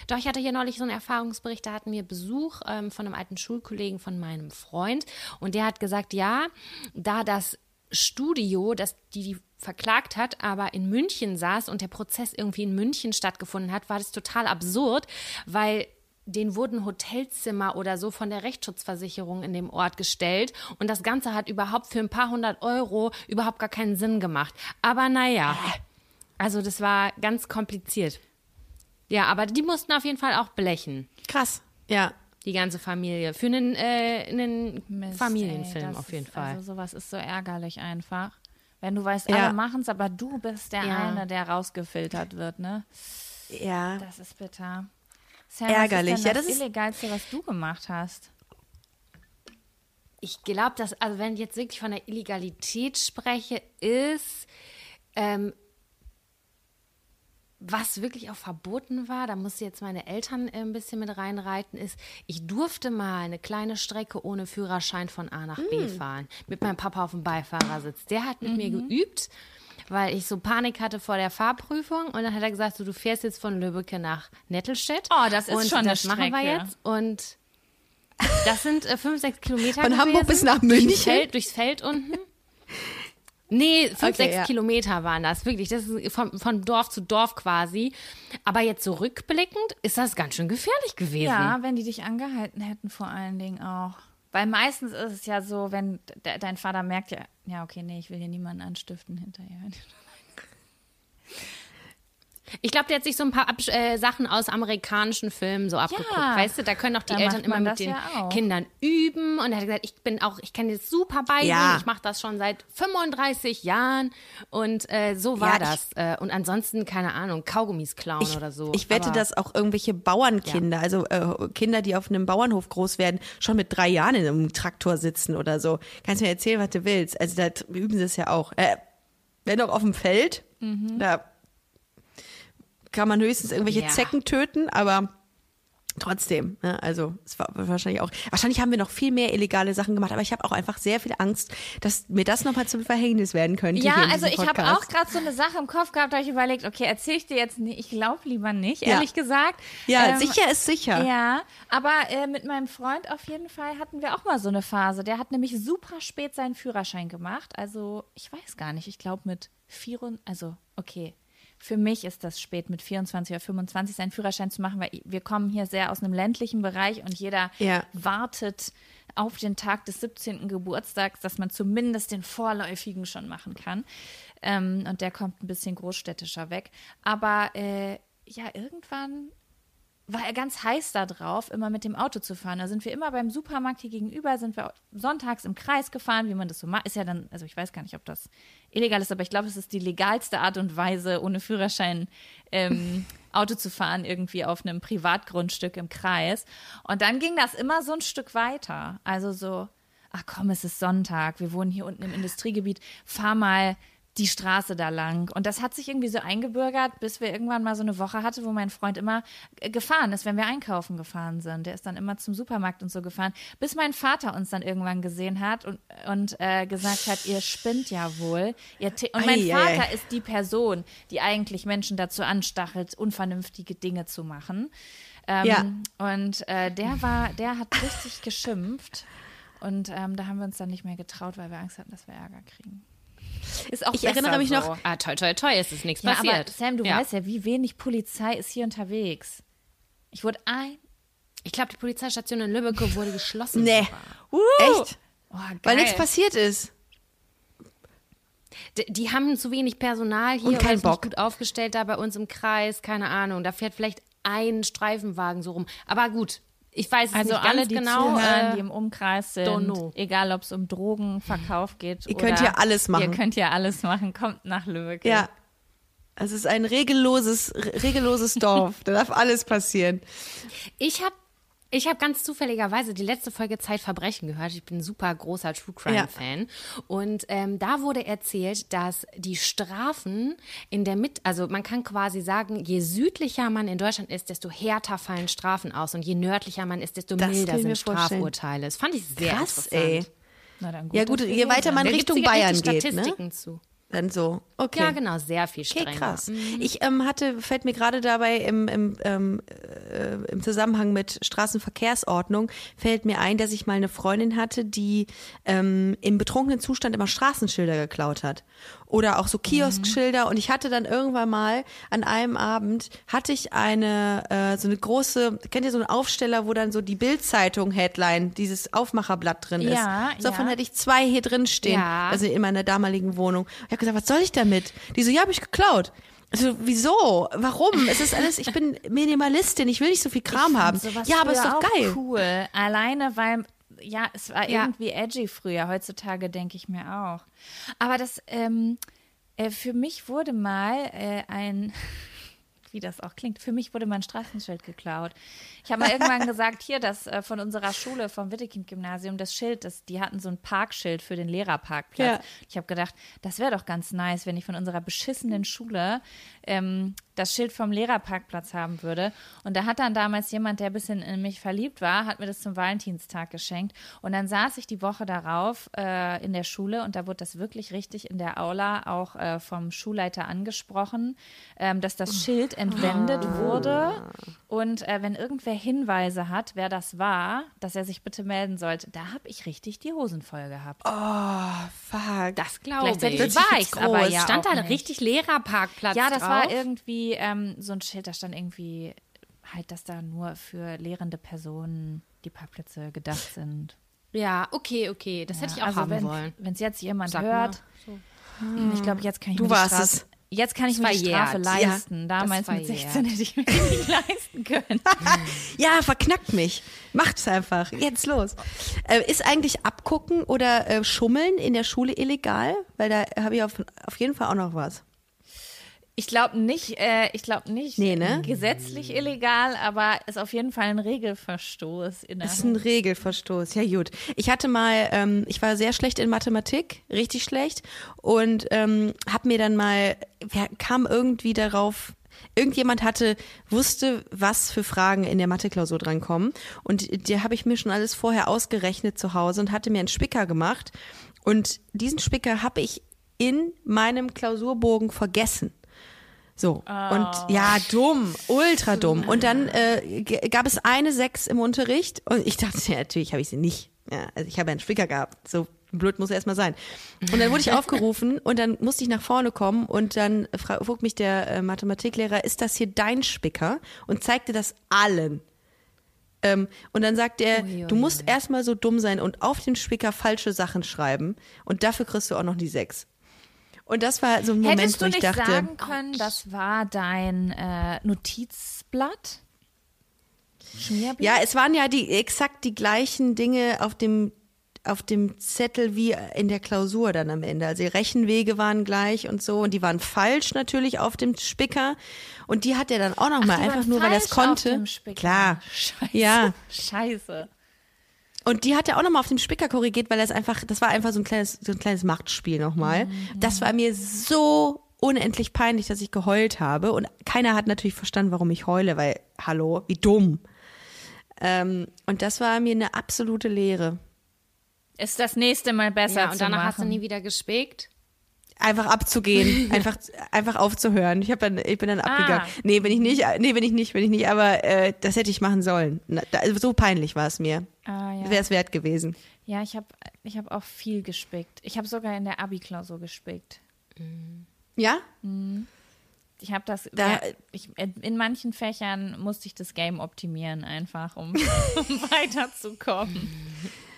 Speaker 4: Doch, ich hatte hier neulich so einen Erfahrungsbericht, da hatten wir Besuch ähm, von einem alten Schulkollegen von meinem Freund und der hat gesagt, ja, da das Studio, das die, die verklagt hat, aber in München saß und der Prozess irgendwie in München stattgefunden hat, war das total absurd, weil denen wurden Hotelzimmer oder so von der Rechtsschutzversicherung in dem Ort gestellt und das Ganze hat überhaupt für ein paar hundert Euro überhaupt gar keinen Sinn gemacht. Aber naja, also das war ganz kompliziert. Ja, aber die mussten auf jeden Fall auch blechen,
Speaker 1: Krass. Ja.
Speaker 4: die ganze Familie. Für einen, äh, einen
Speaker 3: Mist,
Speaker 4: Familienfilm
Speaker 3: ey,
Speaker 4: auf jeden
Speaker 3: ist,
Speaker 4: Fall.
Speaker 3: Also sowas ist so ärgerlich einfach. Wenn du weißt,
Speaker 1: Ja.
Speaker 3: alle machen es, aber du bist der
Speaker 4: Ja.
Speaker 3: eine, der rausgefiltert wird, ne?
Speaker 1: Ja.
Speaker 3: Das ist bitter. Sam,
Speaker 1: Ärgerlich.
Speaker 3: Was ist
Speaker 1: Ja,
Speaker 3: denn das,
Speaker 1: das ist-
Speaker 3: Illegalste, was du gemacht hast?
Speaker 4: Ich glaube, dass, also wenn ich jetzt wirklich von der Illegalität spreche, ist, ähm, was wirklich auch verboten war, da musste jetzt meine Eltern äh, ein bisschen mit reinreiten, ist, ich durfte mal eine kleine Strecke ohne Führerschein von A nach B fahren. Mit meinem Papa auf dem Beifahrersitz. Der hat mit mir geübt, weil ich so Panik hatte vor der Fahrprüfung. Und dann hat er gesagt, so, du fährst jetzt von Lübbecke nach Nettelstedt.
Speaker 3: Oh, das ist
Speaker 4: und
Speaker 3: schon eine
Speaker 4: das machen wir
Speaker 3: Strecke.
Speaker 4: jetzt. Und das sind äh, fünf, sechs Kilometer
Speaker 1: Von Hamburg
Speaker 4: gewesen.
Speaker 1: bis nach
Speaker 4: Durchs
Speaker 1: München?
Speaker 4: Feld, durchs Feld unten. Nee, fünf,
Speaker 1: Okay,
Speaker 4: sechs
Speaker 1: ja.
Speaker 4: Kilometer waren das, wirklich. Das ist von, von Dorf zu Dorf quasi. Aber jetzt so rückblickend ist das ganz schön gefährlich gewesen.
Speaker 3: Ja, wenn die dich angehalten hätten, vor allen Dingen auch. Weil meistens ist es ja so, wenn de dein Vater merkt ja, ja, okay, nee, ich will hier niemanden anstiften hinterher.
Speaker 4: Ich glaube, der hat sich so ein paar Abs äh, Sachen aus amerikanischen Filmen so abgeguckt. Weißt du, da können auch die Eltern immer mit
Speaker 3: das
Speaker 4: den
Speaker 3: ja.
Speaker 4: Kindern üben. Und er hat gesagt, ich bin auch, ich kann jetzt super beibringen.
Speaker 1: Ja.
Speaker 4: Ich mache das schon seit 35 Jahren. Und äh, so war
Speaker 1: Ja, ich-
Speaker 4: das. Äh, und ansonsten, keine Ahnung, Kaugummis klauen
Speaker 1: Ich,
Speaker 4: oder so.
Speaker 1: ich wette,
Speaker 4: Aber-
Speaker 1: dass auch irgendwelche Bauernkinder, also äh, Kinder, die auf einem Bauernhof groß werden, schon mit drei Jahren in einem Traktor sitzen oder so. Kannst mir erzählen, was du willst. Also da üben sie es ja auch. Äh, wenn auch auf dem Feld,
Speaker 3: Mhm.
Speaker 1: da kann man höchstens irgendwelche
Speaker 4: Ja.
Speaker 1: Zecken töten, aber trotzdem, ne? also es war wahrscheinlich auch, wahrscheinlich haben wir noch viel mehr illegale Sachen gemacht, aber ich habe auch einfach sehr viel Angst, dass mir das nochmal zum Verhängnis werden könnte.
Speaker 3: Ja, also ich habe auch gerade so eine Sache im Kopf gehabt, da habe ich überlegt, okay, erzähle ich dir jetzt nicht, ich glaube lieber nicht,
Speaker 1: Ja.
Speaker 3: ehrlich gesagt.
Speaker 1: Ja,
Speaker 3: Ähm,
Speaker 1: sicher ist sicher.
Speaker 3: Ja, aber äh, mit meinem Freund auf jeden Fall hatten wir auch mal so eine Phase. Der hat nämlich super spät seinen Führerschein gemacht. Also ich weiß gar nicht, ich glaube mit 24, also okay. Für mich ist das spät, mit 24 oder 25 seinen Führerschein zu machen, weil wir kommen hier sehr aus einem ländlichen Bereich und jeder
Speaker 1: Ja.
Speaker 3: wartet auf den Tag des 17. Geburtstags, dass man zumindest den vorläufigen schon machen kann. Ähm, und der kommt ein bisschen großstädtischer weg. Aber äh, ja, irgendwann war er ganz heiß da drauf, immer mit dem Auto zu fahren. Da sind wir immer beim Supermarkt hier gegenüber, sind wir sonntags im Kreis gefahren, wie man das so macht. Ist ja dann, also ich weiß gar nicht, ob das illegal ist, aber ich glaube, es ist die legalste Art und Weise, ohne Führerschein ähm, Auto zu fahren, irgendwie auf einem Privatgrundstück im Kreis. Und dann ging das immer so ein Stück weiter. Also so, ach komm, es ist Sonntag, wir wohnen hier unten im Industriegebiet, fahr mal die Straße da lang. Und das hat sich irgendwie so eingebürgert, bis wir irgendwann mal so eine Woche hatte, wo mein Freund immer gefahren ist, wenn wir einkaufen gefahren sind. Der ist dann immer zum Supermarkt und so gefahren, bis mein Vater uns dann irgendwann gesehen hat und, und äh, gesagt hat, ihr spinnt ja wohl. Und mein
Speaker 1: Ei, ei, ei.
Speaker 3: Vater ist die Person, die eigentlich Menschen dazu anstachelt, unvernünftige Dinge zu machen. Ähm,
Speaker 1: Ja.
Speaker 3: Und äh, der war, der hat richtig geschimpft. Und ähm, da haben wir uns dann nicht mehr getraut, weil wir Angst hatten, dass wir Ärger kriegen. Ist auch
Speaker 1: ich erinnere mich
Speaker 3: so.
Speaker 1: noch,
Speaker 4: Ah, toi, toi, toi, es ist nichts
Speaker 3: Ja,
Speaker 4: passiert.
Speaker 3: aber Sam, du
Speaker 4: ja.
Speaker 3: weißt ja, wie wenig Polizei ist hier unterwegs. Ich wurde ein.
Speaker 4: Ich glaube, die Polizeistation in Lübeck wurde geschlossen.
Speaker 1: nee,
Speaker 3: Uh,
Speaker 1: echt?
Speaker 3: Oh.
Speaker 1: Weil nichts passiert ist.
Speaker 4: D die haben zu wenig Personal hier
Speaker 1: Und
Speaker 4: ist
Speaker 1: Bock.
Speaker 4: nicht gut aufgestellt da bei uns im Kreis, keine Ahnung. Da fährt vielleicht ein Streifenwagen so rum. Aber gut, ich weiß es
Speaker 3: Also
Speaker 4: nicht
Speaker 3: alle,
Speaker 4: ganz
Speaker 3: die
Speaker 4: genau.
Speaker 3: zuhören,
Speaker 4: äh,
Speaker 3: die im Umkreis
Speaker 4: don't
Speaker 3: sind,
Speaker 4: know.
Speaker 3: egal ob es um Drogenverkauf geht
Speaker 1: Ihr
Speaker 3: oder
Speaker 1: könnt hier alles machen.
Speaker 3: Ihr könnt ja alles machen. Kommt nach Lübeck.
Speaker 1: Ja. Es ist ein regelloses, re- regelloses Dorf. da darf alles passieren.
Speaker 4: Ich habe ich hab ganz zufälligerweise die letzte Folge Zeitverbrechen gehört. Ich bin ein super großer True Crime-Fan. Und ähm, da wurde erzählt, dass die Strafen in der Mitte, also man kann quasi sagen, je südlicher man in Deutschland ist, desto härter fallen Strafen aus. Und je nördlicher man ist, desto
Speaker 1: Das
Speaker 4: milder sind. Strafurteile. Das fand ich sehr
Speaker 1: Krass,
Speaker 4: interessant.
Speaker 1: ey.
Speaker 3: Na dann
Speaker 1: Ja gut,
Speaker 3: dass wir
Speaker 1: je weiter man Richtung Bayern geht, ne?
Speaker 4: Statistiken zu.
Speaker 1: Dann so. Okay.
Speaker 4: Ja, genau, sehr viel
Speaker 1: Okay,
Speaker 4: strenger.
Speaker 1: krass.
Speaker 3: Mhm.
Speaker 1: Ich ähm, hatte, fällt mir gerade dabei im, im, ähm, äh, im Zusammenhang mit Straßenverkehrsordnung, fällt mir ein, dass ich mal eine Freundin hatte, die ähm, im betrunkenen Zustand immer Straßenschilder geklaut hat. Oder auch so Kioskschilder. Und ich hatte dann irgendwann mal an einem Abend, hatte ich eine, äh, so eine große, kennt ihr so einen Aufsteller, wo dann so die Bildzeitung-Headline, dieses Aufmacherblatt drin ist.
Speaker 3: Ja,
Speaker 1: So davon
Speaker 3: ja.
Speaker 1: hatte ich zwei hier drin stehen.
Speaker 4: Ja.
Speaker 1: Also in meiner damaligen Wohnung. Ich habe gesagt, was soll ich damit? Die so, ja, habe ich geklaut. Also, wieso? Warum? Es ist alles, ich bin Minimalistin, ich will nicht so viel Kram haben. Ja, aber ist doch geil.
Speaker 3: cool. Alleine, weil, ja, es war
Speaker 4: Ja.
Speaker 3: irgendwie edgy früher. Heutzutage denke ich mir auch. Aber das, ähm, äh, für mich wurde mal äh, ein, wie das auch klingt, für mich wurde mal ein Straßenschild geklaut. Ich habe mal irgendwann gesagt, hier, das äh, von unserer Schule, vom Wittekind-Gymnasium, das Schild, das, die hatten so ein Parkschild für den Lehrerparkplatz.
Speaker 1: Ja.
Speaker 3: Ich habe gedacht, das wäre doch ganz nice, wenn ich von unserer beschissenen Schule ähm, das Schild vom Lehrerparkplatz haben würde. Und da hat dann damals jemand, der ein bisschen in mich verliebt war, hat mir das zum Valentinstag geschenkt. Und dann saß ich die Woche darauf äh, in der Schule und da wurde das wirklich richtig in der Aula auch äh, vom Schulleiter angesprochen, ähm, dass das Schild entwendet wurde. Und äh, wenn irgendwer Hinweise hat, wer das war, dass er sich bitte melden sollte. Da habe ich richtig die Hosen voll gehabt.
Speaker 1: Fuck.
Speaker 4: Das glaube ich.
Speaker 3: Gleichzeitig war ich aber ja
Speaker 4: Stand
Speaker 3: auch
Speaker 4: da
Speaker 3: nicht.
Speaker 4: richtig Lehrerparkplatz
Speaker 3: Ja, das
Speaker 4: drauf?
Speaker 3: war irgendwie ähm, so ein Schild, da stand irgendwie halt, dass da nur für lehrende Personen die Parkplätze gedacht sind.
Speaker 4: Ja, okay, okay. Das hätte ich auch
Speaker 3: also
Speaker 4: haben
Speaker 3: wenn,
Speaker 4: wollen.
Speaker 3: Wenn es jetzt jemand
Speaker 4: Sag
Speaker 3: hört, ich glaube, jetzt kann ich
Speaker 1: Du
Speaker 3: mir die
Speaker 1: warst
Speaker 3: Strafe,
Speaker 1: es.
Speaker 3: Jetzt kann ich mir die. Strafe
Speaker 4: Ja,
Speaker 3: leisten. Damals
Speaker 4: das
Speaker 3: mit
Speaker 4: verjährt.
Speaker 3: 16 hätte ich mir die nicht leisten können.
Speaker 1: Ja, verknackt mich. Macht's einfach. Jetzt los. Äh, ist eigentlich Abgucken oder äh, Schummeln in der Schule illegal? Weil da habe ich auf, auf jeden Fall auch noch was.
Speaker 3: Ich glaube nicht, äh, ich glaube nicht
Speaker 1: Nee, ne?
Speaker 3: gesetzlich illegal, aber ist auf jeden Fall ein Regelverstoß.
Speaker 1: Ist ein Regelverstoß. Ja, gut. Ich hatte mal, ähm, ich war sehr schlecht in Mathematik, richtig schlecht. Und ähm, hab mir dann mal, kam irgendwie darauf, irgendjemand hatte, wusste, was für Fragen in der Mathe-Klausur drankommen. Und die habe ich mir schon alles vorher ausgerechnet zu Hause und hatte mir einen Spicker gemacht. Und diesen Spicker habe ich in meinem Klausurbogen vergessen. So, und ja, dumm, ultra dumm. Und dann äh, gab es eine Sechs im Unterricht und ich dachte, ja, natürlich habe ich sie nicht. Ja, also ich habe einen Spicker gehabt. So blöd muss er erstmal sein. Und dann wurde ich aufgerufen und dann musste ich nach vorne kommen und dann frug mich der äh, Mathematiklehrer, ist das hier dein Spicker? Und zeigte das allen. Ähm, und dann sagt er, du musst erstmal so dumm sein und auf den Spicker falsche Sachen schreiben und dafür kriegst du auch noch die Sechs. Und das war so ein Moment,
Speaker 3: Hättest
Speaker 1: wo
Speaker 3: du
Speaker 1: ich
Speaker 3: nicht
Speaker 1: dachte,
Speaker 3: sagen können, das war dein äh, Notizblatt? Schmierblatt?
Speaker 1: Ja, es waren ja die exakt die gleichen Dinge auf dem auf dem Zettel wie in der Klausur dann am Ende. Also die Rechenwege waren gleich und so und die waren falsch natürlich auf dem Spicker und die hat er dann auch noch mal
Speaker 3: Die
Speaker 1: einfach nur weil er es
Speaker 3: falsch auf
Speaker 1: konnte.
Speaker 3: dem Spicker.
Speaker 1: Klar.
Speaker 3: Scheiße.
Speaker 1: Ja.
Speaker 3: Scheiße.
Speaker 1: Und die hat er auch noch mal auf dem Spicker korrigiert, weil er es einfach das war einfach so ein kleines so ein kleines Machtspiel noch mal. Das war mir so unendlich peinlich, dass ich geheult habe und keiner hat natürlich verstanden, warum ich heule, weil hallo, wie dumm. Ähm, und das war mir eine absolute Lehre.
Speaker 3: Ist das nächste Mal besser
Speaker 4: Ja, und danach
Speaker 3: machen.
Speaker 4: hast du nie wieder gespickt.
Speaker 1: Einfach abzugehen, einfach einfach aufzuhören. Ich habe dann ich bin dann abgegangen.
Speaker 3: Ah.
Speaker 1: Nee, bin ich nicht, nee, bin ich nicht, bin ich nicht, aber äh, das hätte ich machen sollen. Na, da, also so peinlich war es mir.
Speaker 3: Ah, ja.
Speaker 1: Wäre es wert gewesen.
Speaker 3: Ja, ich habe ich hab auch viel gespickt. Ich habe sogar in der Abi-Klausur gespickt.
Speaker 1: Ja?
Speaker 3: Ich habe das,
Speaker 1: Da-
Speaker 3: ich, in manchen Fächern musste ich das Game optimieren einfach, um, um weiterzukommen.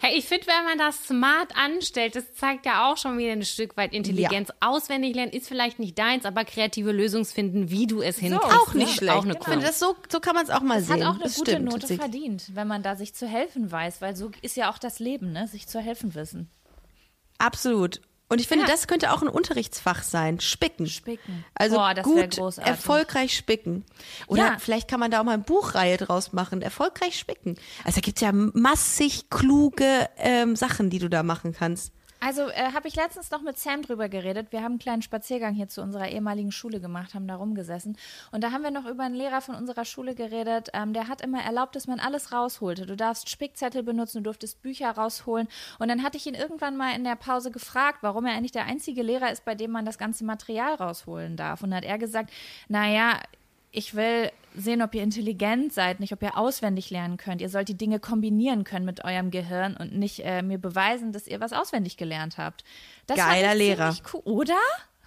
Speaker 4: Hey, ich finde, wenn man das smart anstellt, das zeigt ja auch schon wieder ein Stück weit Intelligenz. Auswendig lernen ist vielleicht nicht deins, aber kreative Lösungsfinden, wie du es hinkriegst,
Speaker 1: Auch nicht
Speaker 4: ist
Speaker 1: schlecht.
Speaker 4: Auch eine
Speaker 1: ich finde,
Speaker 4: Kunst.
Speaker 1: das so, so kann man es auch mal
Speaker 3: Es
Speaker 1: sehen.
Speaker 3: hat auch eine
Speaker 1: das
Speaker 3: gute
Speaker 1: stimmt,
Speaker 3: Note verdient, wenn man da sich zu helfen weiß, weil so ist ja auch das Leben, ne? Sich zu helfen wissen.
Speaker 1: Absolut. Und ich finde,
Speaker 3: Ja.
Speaker 1: das könnte auch ein Unterrichtsfach sein. Spicken.
Speaker 3: Spicken.
Speaker 1: Also
Speaker 3: Boah,
Speaker 1: gut, erfolgreich spicken. Oder
Speaker 3: Ja.
Speaker 1: vielleicht kann man da auch mal eine Buchreihe draus machen. Erfolgreich spicken. Also da gibt's ja massig kluge ähm, Sachen, die du da machen kannst.
Speaker 3: Also äh, habe ich letztens noch mit Sam drüber geredet. Wir haben einen kleinen Spaziergang hier zu unserer ehemaligen Schule gemacht, haben da rumgesessen. Und da haben wir noch über einen Lehrer von unserer Schule geredet. Ähm, der hat immer erlaubt, dass man alles rausholte. Du darfst Spickzettel benutzen, du durftest Bücher rausholen. Und dann hatte ich ihn irgendwann mal in der Pause gefragt, warum er eigentlich der einzige Lehrer ist, bei dem man das ganze Material rausholen darf. Und dann hat er gesagt, naja, ich will sehen, ob ihr intelligent seid, nicht ob ihr auswendig lernen könnt. Ihr sollt die Dinge kombinieren können mit eurem Gehirn und nicht äh, mir beweisen, dass ihr was auswendig gelernt habt. Das
Speaker 1: Geiler Lehrer.
Speaker 3: ziemlich Cool, oder?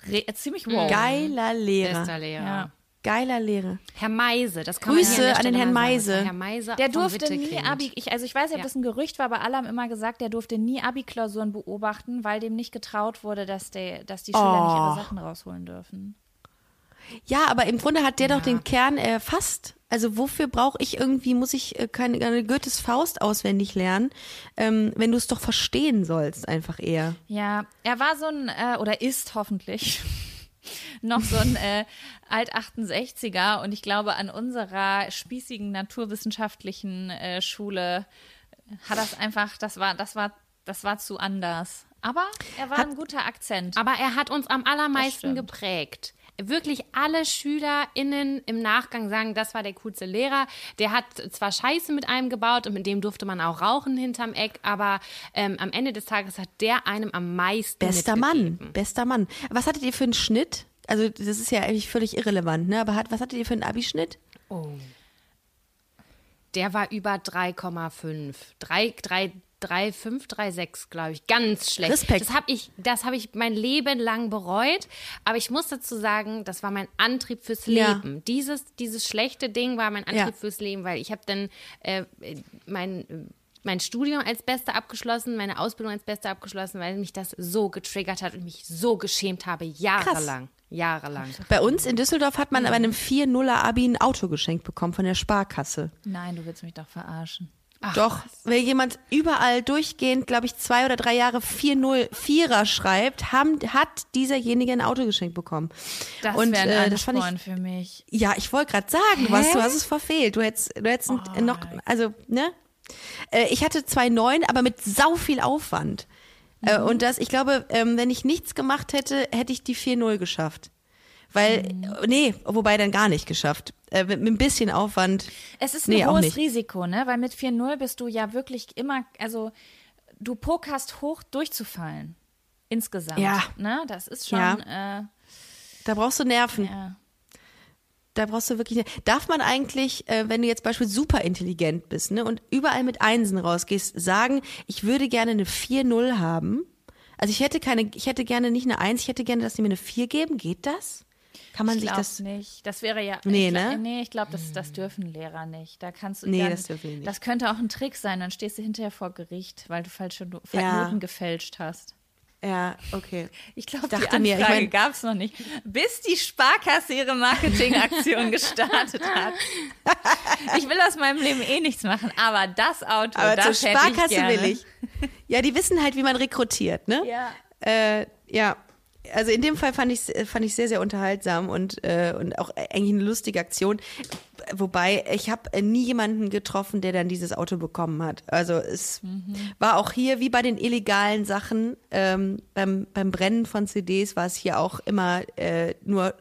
Speaker 3: Re äh, ziemlich wow.
Speaker 1: Geiler Lehrer.
Speaker 4: Bester Lehrer.
Speaker 3: Ja.
Speaker 1: Geiler Lehrer.
Speaker 4: Herr Meise, das kann
Speaker 1: Grüße
Speaker 4: man
Speaker 1: an den
Speaker 4: der
Speaker 1: Herrn. Meise.
Speaker 4: Herr Meise
Speaker 3: Der durfte nie. Abi, ich, also ich weiß nicht, ob
Speaker 4: Ja.
Speaker 3: das ein Gerücht war, aber alle haben immer gesagt, der durfte nie Abi-Klausuren beobachten, weil dem nicht getraut wurde, dass, der, dass die Schüler nicht ihre Sachen rausholen dürfen.
Speaker 1: Ja, aber im Grunde hat der doch den Kern erfasst. Also wofür brauche ich irgendwie, muss ich äh, keine, keine Goethes Faust auswendig lernen, ähm, wenn du es doch verstehen sollst, einfach eher.
Speaker 3: Ja, er war so ein, äh, oder ist hoffentlich noch so ein äh, Alt-68er und ich glaube, an unserer spießigen naturwissenschaftlichen äh, Schule hat das einfach, das war, das war, das war zu anders. Aber er war ein guter Akzent.
Speaker 4: Aber er hat uns am allermeisten geprägt. Wirklich alle SchülerInnen im Nachgang sagen, das war der coolste Lehrer. Der hat zwar Scheiße mit einem gebaut und mit dem durfte man auch rauchen hinterm Eck, aber ähm, am Ende des Tages hat der einem am meisten
Speaker 1: Bester Mann, bester Mann. Was hattet ihr für einen Schnitt? Also das ist ja eigentlich völlig irrelevant, ne? Aber hat, was hattet ihr für einen Abischnitt?
Speaker 4: Der war über 3,5. 3, 3, 3,5, 3,6, glaube ich. Ganz schlecht.
Speaker 1: Respekt.
Speaker 4: Das habe ich, das habe ich mein Leben lang bereut. Aber ich muss dazu sagen, das war mein Antrieb fürs
Speaker 1: Ja.
Speaker 4: Leben. Dieses, dieses schlechte Ding war mein Antrieb
Speaker 1: Ja.
Speaker 4: fürs Leben, weil ich habe dann äh, mein mein Studium als Beste abgeschlossen, meine Ausbildung als Beste abgeschlossen, weil mich das so getriggert hat und mich so geschämt habe, jahrelang. Jahrelang.
Speaker 1: Bei uns in Düsseldorf hat man aber einem 4-0er Abi ein Auto geschenkt bekommen von der Sparkasse.
Speaker 3: Nein, du willst mich doch verarschen.
Speaker 1: Doch, wenn jemand überall durchgehend, glaube ich, zwei oder drei Jahre 4-0 Vierer schreibt, haben, hat dieserjenige ein Auto geschenkt bekommen.
Speaker 3: Das
Speaker 1: Und,
Speaker 3: wäre ein
Speaker 1: äh, das fand ich-
Speaker 3: für mich.
Speaker 1: Ja, ich wollte gerade sagen, was, du hast es verfehlt. Du hättest, du hättest ein- noch, also, ne? Äh, Ich hatte zwei neun, aber mit sau viel Aufwand. Äh, Und das, ich glaube, ähm, wenn ich nichts gemacht hätte, hätte ich die 4-0 geschafft. Weil, äh, nee, wobei dann gar nicht geschafft. Äh, mit, mit ein bisschen Aufwand.
Speaker 3: Es ist ein
Speaker 1: Nee,
Speaker 3: hohes. Risiko, ne? Weil mit 4-0 bist du ja wirklich immer, also du pokerst hoch durchzufallen. Insgesamt.
Speaker 1: Ja.
Speaker 3: Ne? Das ist schon, äh,
Speaker 1: Da brauchst du Nerven.
Speaker 3: ja.
Speaker 1: Da brauchst du wirklich. Darf man eigentlich, äh, wenn du jetzt beispielsweise super intelligent bist ne, und überall mit Einsen rausgehst, sagen, ich würde gerne eine 4-0 haben? Also ich hätte keine, ich hätte gerne nicht eine 1, ich hätte gerne, dass die mir eine 4 geben. Geht das? Kann man
Speaker 3: Ich
Speaker 1: sich das.
Speaker 3: nicht. Das wäre ja.
Speaker 1: Nee,
Speaker 3: ich,
Speaker 1: ne?
Speaker 3: Nee, ich glaube, das, das dürfen Lehrer nicht. Da kannst du.
Speaker 1: Nee,
Speaker 3: dann,
Speaker 1: das dürfen die nicht.
Speaker 3: Das könnte auch ein Trick sein. Dann stehst du hinterher vor Gericht, weil du falsche
Speaker 1: Ja.
Speaker 3: Noten gefälscht hast.
Speaker 1: Ja, okay.
Speaker 3: Ich glaube, die Anfrage
Speaker 1: mir, ich mein-
Speaker 3: gab es noch nicht, bis die Sparkasse ihre Marketingaktion gestartet hat. Ich will aus meinem Leben eh nichts machen, aber das Auto,
Speaker 1: Aber
Speaker 3: das
Speaker 1: zur Sparkasse
Speaker 3: ich
Speaker 1: will ich. Ja, die wissen halt, wie man rekrutiert, ne?
Speaker 3: Ja.
Speaker 1: Äh, ja. Also in dem Fall fand ich fand ich sehr sehr unterhaltsam und äh, und auch eigentlich eine lustige Aktion. Wobei ich habe nie jemanden getroffen, der dann dieses Auto bekommen hat. Also es war auch hier wie bei den illegalen Sachen ähm, beim beim Brennen von CDs war es hier auch immer äh, nur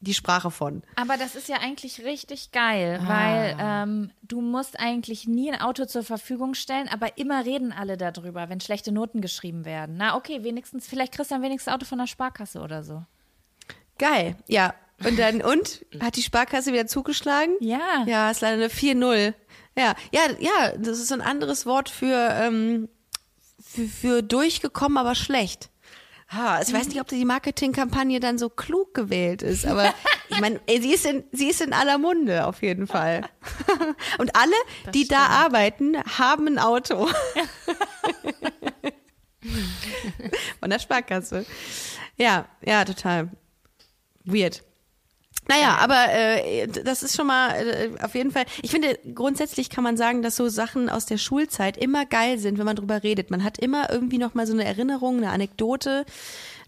Speaker 1: die Sprache von.
Speaker 3: Aber das ist ja eigentlich richtig geil, weil ähm, du musst eigentlich nie ein Auto zur Verfügung stellen, aber immer reden alle darüber, wenn schlechte Noten geschrieben werden. Na okay, wenigstens, vielleicht kriegst du dann wenigstens Auto von der Sparkasse oder so.
Speaker 1: Geil, ja. Und dann, und? Hat die Sparkasse wieder zugeschlagen?
Speaker 3: Ja.
Speaker 1: Ja, ist leider eine 4-0. Ja, ja, ja, das ist ein anderes Wort für, ähm, für, für durchgekommen, aber schlecht. Ha, ich weiß nicht, ob die Marketingkampagne dann so klug gewählt ist, aber ich meine, sie ist in, sie ist in aller Munde auf jeden Fall. Und alle, die da arbeiten, haben ein Auto. Von der Sparkasse. Ja, ja, total. Weird. Naja, aber äh, das ist schon mal äh, auf jeden Fall. Ich finde, grundsätzlich kann man sagen, dass so Sachen aus der Schulzeit immer geil sind, wenn man drüber redet. Man hat immer irgendwie noch mal so eine Erinnerung, eine Anekdote.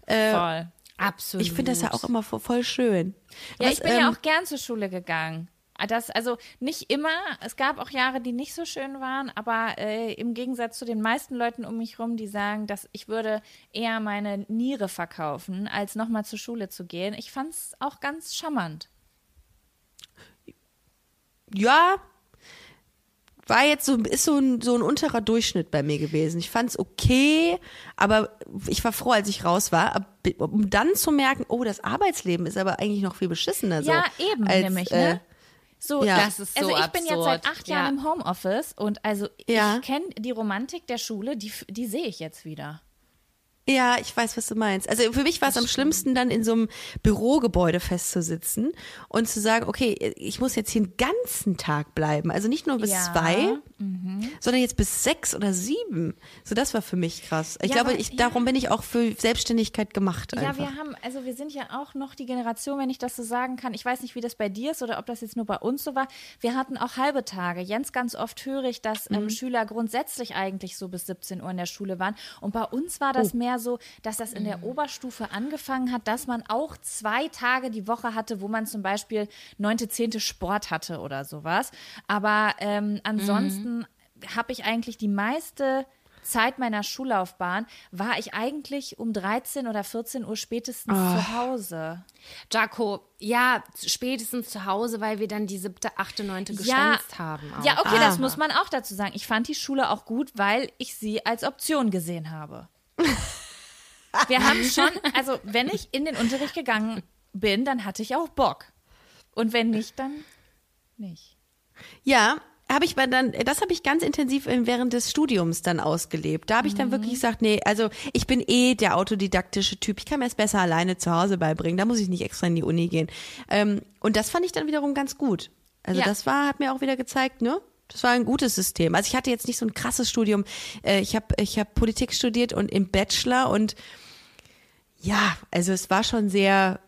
Speaker 3: Voll.
Speaker 4: Absolut.
Speaker 1: Ich finde das ja auch immer vo- voll schön.
Speaker 3: Ja,
Speaker 1: Was,
Speaker 3: ich bin ja
Speaker 1: ähm,
Speaker 3: auch gern zur Schule gegangen. Das, also nicht immer, es gab auch Jahre, die nicht so schön waren, aber äh, im Gegensatz zu den meisten Leuten um mich rum, die sagen, dass ich würde eher meine Niere verkaufen, als nochmal zur Schule zu gehen. Ich fand es auch ganz charmant.
Speaker 1: Ja, war jetzt so, ist so ein, so ein unterer Durchschnitt bei mir gewesen. Ich fand's okay, aber ich war froh, als ich raus war, um dann zu merken, oh, das Arbeitsleben ist aber eigentlich noch viel beschissener. So,
Speaker 3: ja, eben,
Speaker 1: als,
Speaker 3: nämlich,
Speaker 1: äh,
Speaker 3: ne? So,
Speaker 1: ja.
Speaker 4: Das ist so
Speaker 3: also ich bin jetzt seit
Speaker 4: absurd.
Speaker 3: acht Jahren
Speaker 4: Ja.
Speaker 3: im Homeoffice und also
Speaker 1: Ja.
Speaker 3: ich kenne die Romantik der Schule, die, die sehe ich jetzt wieder.
Speaker 1: Ja, ich weiß, was du meinst. Also für mich war es am schlimmsten, dann in so einem Bürogebäude festzusitzen und zu sagen, okay, ich muss jetzt hier den ganzen Tag bleiben. Also nicht nur bis
Speaker 3: Ja.
Speaker 1: zwei, sondern jetzt bis sechs oder sieben. So, das war für mich krass. Ich
Speaker 3: Ja,
Speaker 1: glaube,
Speaker 3: aber-
Speaker 1: ich,
Speaker 3: ja.
Speaker 1: darum bin ich auch für Selbstständigkeit gemacht.
Speaker 3: Ja,
Speaker 1: Einfach.
Speaker 3: wir haben, also wir sind ja auch noch die Generation, wenn ich das so sagen kann. Ich weiß nicht, wie das bei dir ist oder ob das jetzt nur bei uns so war. Wir hatten auch halbe Tage. Jens, ganz oft höre ich, dass
Speaker 1: Mhm.
Speaker 3: ähm, Schüler grundsätzlich eigentlich so bis 17 Uhr in der Schule waren. Und bei uns war das mehr so, dass das in
Speaker 1: Mhm.
Speaker 3: der Oberstufe angefangen hat, dass man auch zwei Tage die Woche hatte, wo man zum Beispiel neunte, zehnte Sport hatte oder sowas. Aber ähm, ansonsten
Speaker 1: Mhm.
Speaker 3: Habe ich eigentlich die meiste Zeit meiner Schullaufbahn war ich eigentlich um 13 oder 14 Uhr spätestens
Speaker 1: Ah.
Speaker 3: zu Hause.
Speaker 4: Jaco, ja, spätestens zu Hause, weil wir dann die siebte, achte, neunte geschwänzt haben. Auch.
Speaker 3: ja, okay, das
Speaker 1: Ah.
Speaker 3: muss man auch dazu sagen. Ich fand die Schule auch gut, weil ich sie als Option gesehen habe. Wir haben schon, also wenn ich in den Unterricht gegangen bin, dann hatte ich auch Bock. Und wenn nicht, dann nicht.
Speaker 1: Ja, habe ich dann, das habe ich ganz intensiv während des Studiums dann ausgelebt. Da habe ich dann
Speaker 3: Mhm.
Speaker 1: wirklich gesagt, nee, also ich bin eh der autodidaktische Typ. Ich kann mir es besser alleine zu Hause beibringen. Da muss ich nicht extra in die Uni gehen. Ähm, und das fand ich dann wiederum ganz gut. Also
Speaker 3: Ja.
Speaker 1: das war, hat mir auch wieder gezeigt, ne? Das war ein gutes System. Also ich hatte jetzt nicht so ein krasses Studium. Äh, ich habe ich hab Politik studiert und im Bachelor und ja, also es war schon sehr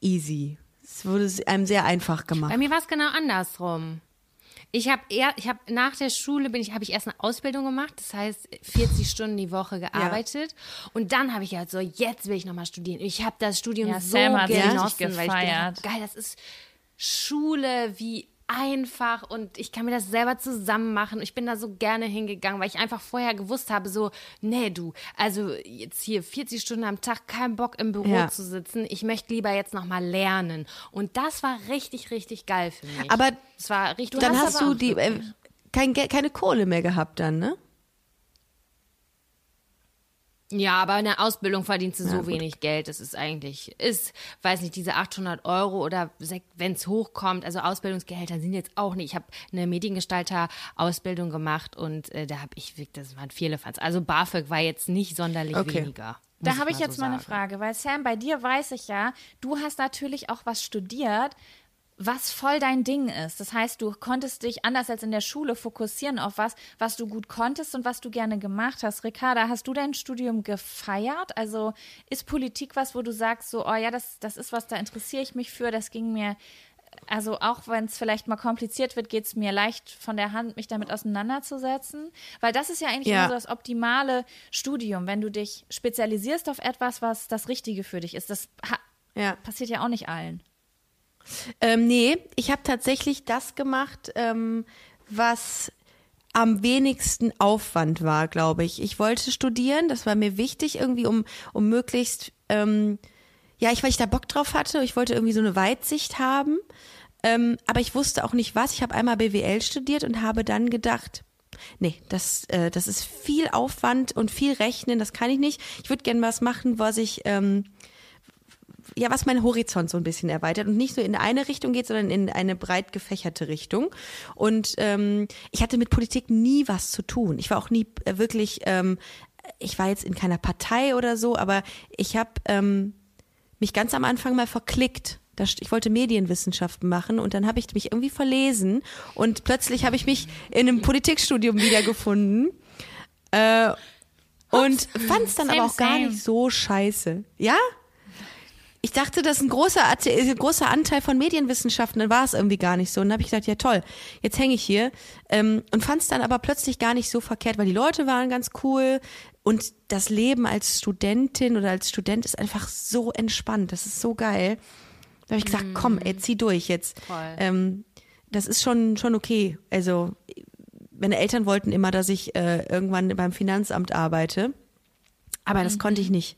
Speaker 1: easy. Es wurde einem sehr einfach gemacht.
Speaker 4: Bei mir war es genau andersrum. Ich habe eher, ich habe nach der Schule bin ich, habe ich erst eine Ausbildung gemacht, das heißt 40 Stunden die Woche gearbeitet. Und dann habe ich halt so, jetzt will ich nochmal studieren. Ich habe das Studium
Speaker 3: Ja,
Speaker 4: so
Speaker 3: Sam hat
Speaker 4: genossen, weil ich gedacht geil, das ist Schule, wie einfach und ich kann mir das selber zusammen machen. Ich bin da so gerne hingegangen, weil ich einfach vorher gewusst habe, so, nee, du, also jetzt hier 40 Stunden am Tag, kein Bock im Büro
Speaker 1: Ja.
Speaker 4: zu sitzen. Ich möchte lieber jetzt nochmal lernen. Und das war richtig, richtig geil für mich.
Speaker 1: Aber
Speaker 4: es war richtig
Speaker 1: dann
Speaker 3: hast
Speaker 1: hast du die äh, kein, keine Kohle mehr gehabt dann, ne?
Speaker 4: Ja, aber in der Ausbildung verdienst du so wenig Geld. Das ist eigentlich, ist, weiß nicht, diese 800 Euro oder wenn es hochkommt, also Ausbildungsgehälter sind jetzt auch nicht. Ich habe eine Mediengestalter-Ausbildung gemacht und äh, da habe ich, wirklich- das waren viele Fans. Also BAföG war jetzt nicht sonderlich
Speaker 1: Okay.
Speaker 4: weniger.
Speaker 3: Da habe ich jetzt
Speaker 4: so
Speaker 3: mal eine. Frage, weil Sam, bei dir weiß ich ja, du hast natürlich auch was studiert, was voll dein Ding ist. Das heißt, du konntest dich anders als in der Schule fokussieren auf was, was du gut konntest und was du gerne gemacht hast. Ricarda, hast du dein Studium gefeiert? Also ist Politik was, wo du sagst, so, oh ja, das, das ist was, da interessiere ich mich für, das ging mir. Also auch wenn es vielleicht mal kompliziert wird, geht es mir leicht von der Hand, mich damit auseinanderzusetzen. Weil das ist ja eigentlich
Speaker 1: Ja.
Speaker 3: so das optimale Studium, wenn du dich spezialisierst auf etwas, was das Richtige für dich ist. Das
Speaker 1: Ja.
Speaker 3: passiert ja auch nicht allen.
Speaker 1: Ähm, nee, ich habe tatsächlich das gemacht, ähm, was am wenigsten Aufwand war, glaube ich. Ich wollte studieren, das war mir wichtig, irgendwie, um, um möglichst ähm, Ja, ich, weil ich da Bock drauf hatte. Ich wollte irgendwie so eine Weitsicht haben. Ähm, aber ich wusste auch nicht was. Ich habe einmal BWL studiert und habe dann gedacht, nee, das, äh, das ist viel Aufwand und viel Rechnen, das kann ich nicht. Ich würde gerne was machen, was ich, ähm, ja, was meinen Horizont so ein bisschen erweitert und nicht so in eine Richtung geht, sondern in eine breit gefächerte Richtung. Und ähm, ich hatte mit Politik nie was zu tun. Ich war auch nie äh, wirklich, ähm, ich war jetzt in keiner Partei oder so, aber ich habe ähm, mich ganz am Anfang mal verklickt. Ich wollte Medienwissenschaften machen und dann habe ich mich irgendwie verlesen und plötzlich habe ich mich in einem Politikstudium wiedergefunden äh, und fand es dann
Speaker 3: Same,
Speaker 1: aber auch gar
Speaker 3: same.
Speaker 1: nicht so scheiße. Ja? Ich dachte, das ist ein großer, ein großer Anteil von Medienwissenschaften, dann war es irgendwie gar nicht so. Und dann habe ich gedacht, ja toll, jetzt hänge ich hier. Ähm, und fand es dann aber plötzlich gar nicht so verkehrt, weil die Leute waren ganz cool. Und das Leben als Studentin oder als Student ist einfach so entspannt. Das ist so geil. Da habe ich gesagt, komm, ey, zieh durch jetzt. Ähm, das ist schon, schon okay. Also, meine Eltern wollten immer, dass ich äh, irgendwann beim Finanzamt arbeite. Aber das konnte ich nicht.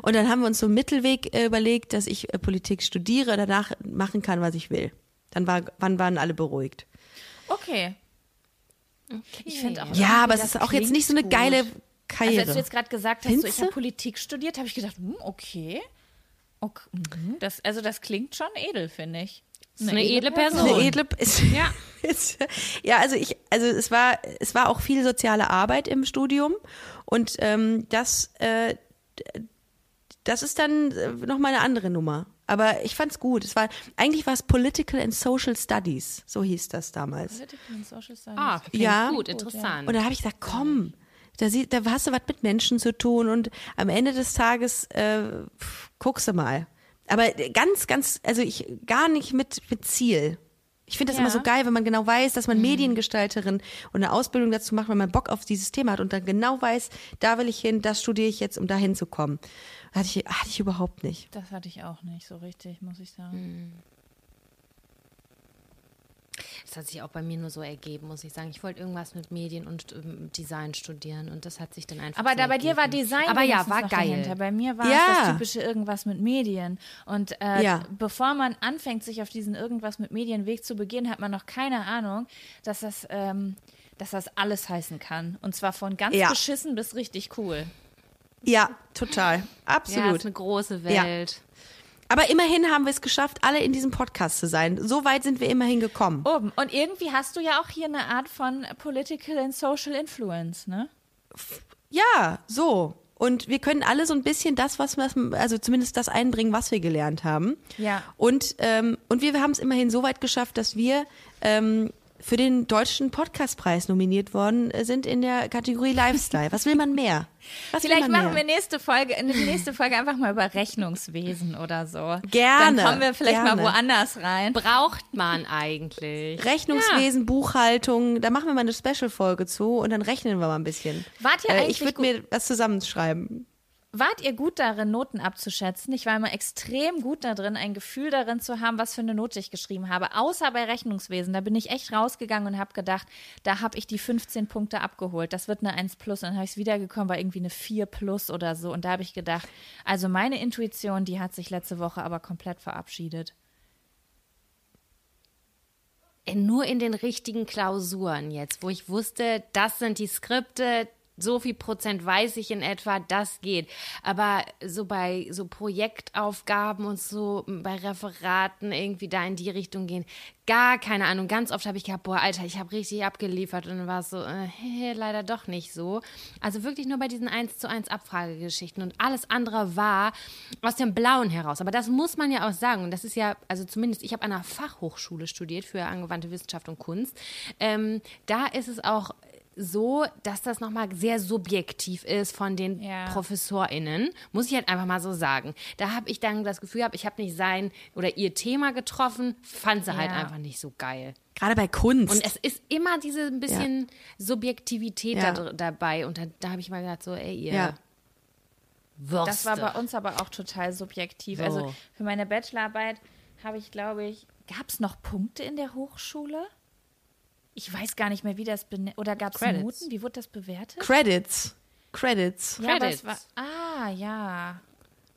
Speaker 1: Und dann haben wir uns so einen Mittelweg äh, überlegt, dass ich äh, Politik studiere, danach machen kann, was ich will. Dann war, wann waren alle beruhigt.
Speaker 3: Okay. Ich finde auch.
Speaker 1: Ja, aber es ist auch jetzt nicht so eine
Speaker 3: klingt
Speaker 1: geile
Speaker 3: gut.
Speaker 1: Karriere.
Speaker 3: Also als du jetzt gerade gesagt hast, so, ich habe? Politik studiert, habe ich gedacht, hm, okay. okay. mhm, Das, also das klingt schon edel, finde ich.
Speaker 4: ist eine edle Person.
Speaker 1: Eine edle ist,
Speaker 4: Ja.
Speaker 1: ist, ja, also ich, also es war, es war auch viel soziale Arbeit im Studium und ähm, das, äh, das ist dann äh, noch mal eine andere Nummer. Aber ich fand's gut. Es war eigentlich war es Political and Social Studies, so hieß das damals.
Speaker 4: Ah, klingt
Speaker 1: Ja.
Speaker 4: gut, interessant.
Speaker 1: Und dann habe ich gesagt, komm, da, sie, da hast du was mit Menschen zu tun und am Ende des Tages äh, guckst du mal. Aber ganz, ganz, also ich gar nicht mit, mit Ziel. Ich finde das
Speaker 3: Ja.
Speaker 1: immer so geil, wenn man genau weiß, dass man Mediengestalterin und eine Ausbildung dazu macht, wenn man Bock auf dieses Thema hat und dann genau weiß, da will ich hin, das studiere ich jetzt, um da hinzukommen. Hatte ich, hatte ich überhaupt nicht.
Speaker 3: Das hatte ich auch nicht so richtig, muss ich sagen.
Speaker 1: Hm.
Speaker 4: Das hat sich auch bei mir nur so ergeben, muss ich sagen. Ich wollte irgendwas mit Medien und ähm, Design studieren und das hat sich dann einfach
Speaker 3: Aber
Speaker 4: so
Speaker 3: da bei dir war. Design
Speaker 4: Aber ja, war geil.
Speaker 3: Dahinter. Bei mir war
Speaker 1: Ja.
Speaker 3: es das typische irgendwas mit Medien. Und äh,
Speaker 1: Ja.
Speaker 3: bevor man anfängt, sich auf diesen irgendwas mit Medienweg zu begehen, hat man noch keine Ahnung, dass das, ähm, dass das alles heißen kann. Und zwar von ganz
Speaker 1: Ja.
Speaker 3: beschissen bis richtig cool.
Speaker 1: Ja, total.
Speaker 4: Ja,
Speaker 1: Absolut.
Speaker 4: ist eine große
Speaker 1: Ja. Aber immerhin haben wir es geschafft, alle in diesem Podcast zu sein. So weit sind wir immerhin gekommen.
Speaker 3: Oben. Und irgendwie hast du ja auch hier eine Art von Political and Social Influence, ne?
Speaker 1: Ja, so. Und wir können alle so ein bisschen das, was wir, also zumindest das einbringen, was wir gelernt haben.
Speaker 3: Ja.
Speaker 1: Und, ähm, und wir haben es immerhin so weit geschafft, dass wir ähm, für den deutschen Podcastpreis nominiert worden äh, sind in der Kategorie Lifestyle. Was will man mehr? Was
Speaker 3: Vielleicht
Speaker 1: will man
Speaker 3: machen
Speaker 1: mehr?
Speaker 3: wir nächste Folge, in der nächste Folge einfach mal über Rechnungswesen oder so.
Speaker 1: Gerne,
Speaker 3: Dann kommen wir vielleicht
Speaker 1: gerne.
Speaker 3: mal woanders rein.
Speaker 4: Braucht man eigentlich.
Speaker 1: Rechnungswesen, Buchhaltung, da machen wir mal eine Special-Folge zu und dann rechnen wir mal ein bisschen.
Speaker 3: Wart ihr
Speaker 1: Äh,
Speaker 3: eigentlich
Speaker 1: ich würde mir was zusammenschreiben.
Speaker 3: Wart ihr gut darin, Noten abzuschätzen? Ich war immer extrem gut darin, ein Gefühl darin zu haben, was für eine Note ich geschrieben habe. Außer bei Rechnungswesen. Da bin ich echt rausgegangen und habe gedacht, da habe ich die 15 Punkte abgeholt. Das wird eine 1 plus. Und dann habe ich es wiedergekommen, war irgendwie eine 4 plus oder so. Und da habe ich gedacht, also meine Intuition, die hat sich letzte Woche aber komplett verabschiedet.
Speaker 4: Äh, Nur in den richtigen Klausuren jetzt, wo ich wusste, das sind die Skripte, so viel Prozent weiß ich in etwa, das geht. Aber so bei so Projektaufgaben und so bei Referaten irgendwie da in die Richtung gehen, gar keine Ahnung. Ganz oft habe ich gehabt, boah, Alter, ich habe richtig abgeliefert und dann war es so, äh, hey, leider doch nicht so. Also wirklich nur bei diesen 1 zu 1 Abfragegeschichten und alles andere war aus dem Blauen heraus. Aber das muss man ja auch sagen. Und das ist ja, also zumindest, ich habe an einer Fachhochschule studiert für angewandte Wissenschaft und Kunst. Ähm, da ist es auch so, dass das nochmal sehr subjektiv ist von den
Speaker 3: Ja.
Speaker 4: ProfessorInnen, muss ich halt einfach mal so sagen. Da habe ich dann das Gefühl gehabt, ich habe nicht sein oder ihr Thema getroffen, fand sie halt
Speaker 3: Ja.
Speaker 4: einfach nicht so geil.
Speaker 1: Gerade bei Kunst.
Speaker 4: Und es ist immer diese ein bisschen Subjektivität
Speaker 1: Ja.
Speaker 4: da, dr- dabei. Und da, da habe ich mal gedacht, so, ey, ihr
Speaker 1: Ja.
Speaker 4: Würste.
Speaker 3: Das war bei uns aber auch total subjektiv.
Speaker 4: So.
Speaker 3: Also für meine Bachelorarbeit habe ich, glaube ich, gab es noch Punkte in der Hochschule? Ich weiß gar nicht mehr, wie das bene- oder gab es
Speaker 4: Credits.
Speaker 3: Noten? Wie wurde das bewertet?
Speaker 1: Credits. Credits.
Speaker 3: Ja,
Speaker 4: Credits.
Speaker 3: war, ah, ja.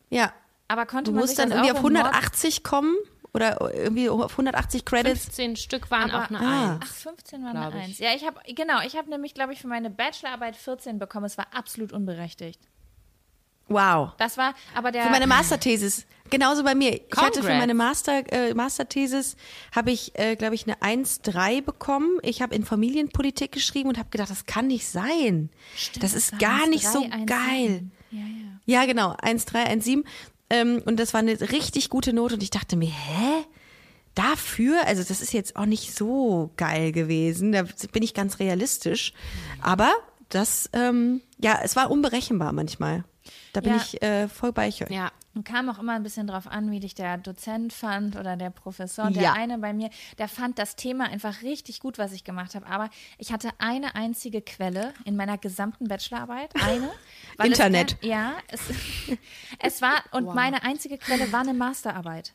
Speaker 1: Ja.
Speaker 3: Aber konnte
Speaker 1: Du
Speaker 3: man
Speaker 1: musst dann irgendwie auf
Speaker 3: in Nord-
Speaker 1: 180 kommen oder irgendwie auf 180 Credits.
Speaker 4: 15 Stück waren
Speaker 3: Aber-
Speaker 4: auch eine
Speaker 1: ah.
Speaker 4: Eins.
Speaker 3: Ach, 15 war
Speaker 4: glaub
Speaker 3: eine
Speaker 4: ich.
Speaker 3: Eins. Ja, ich habe, genau, ich habe nämlich, glaube ich, für meine Bachelorarbeit 14 bekommen. Es war absolut unberechtigt.
Speaker 1: Wow.
Speaker 3: Das war, aber der.
Speaker 1: Für meine Masterthesis. Genauso bei mir. Ich hatte für
Speaker 4: Congrats.
Speaker 1: meine Master, äh, Masterthesis habe ich, äh, glaube ich, eine 1-3 bekommen. Ich habe in Familienpolitik geschrieben und habe gedacht, das kann nicht sein. das ist gar
Speaker 3: 1,3,
Speaker 1: nicht so
Speaker 3: 1,7.
Speaker 1: geil.
Speaker 3: Ja, ja.
Speaker 1: Ja, genau. 1-3, 1-7. Ähm, und das war eine richtig gute Note. Und ich dachte mir, hä? Dafür? Also das ist jetzt auch nicht so geil gewesen. Da bin ich ganz realistisch. Aber das, ähm, ja, es war unberechenbar manchmal. Da bin
Speaker 3: Ja.
Speaker 1: ich äh, voll bei euch.
Speaker 4: Ja.
Speaker 3: Und kam auch immer ein bisschen drauf an, wie dich der Dozent fand oder der Professor. Der
Speaker 1: Ja.
Speaker 3: eine bei mir, der fand das Thema einfach richtig gut, was ich gemacht habe. Aber ich hatte eine einzige Quelle in meiner gesamten Bachelorarbeit. Eine. es
Speaker 1: Internet.
Speaker 3: kein- ja, es, es war, und meine einzige Quelle war eine Masterarbeit.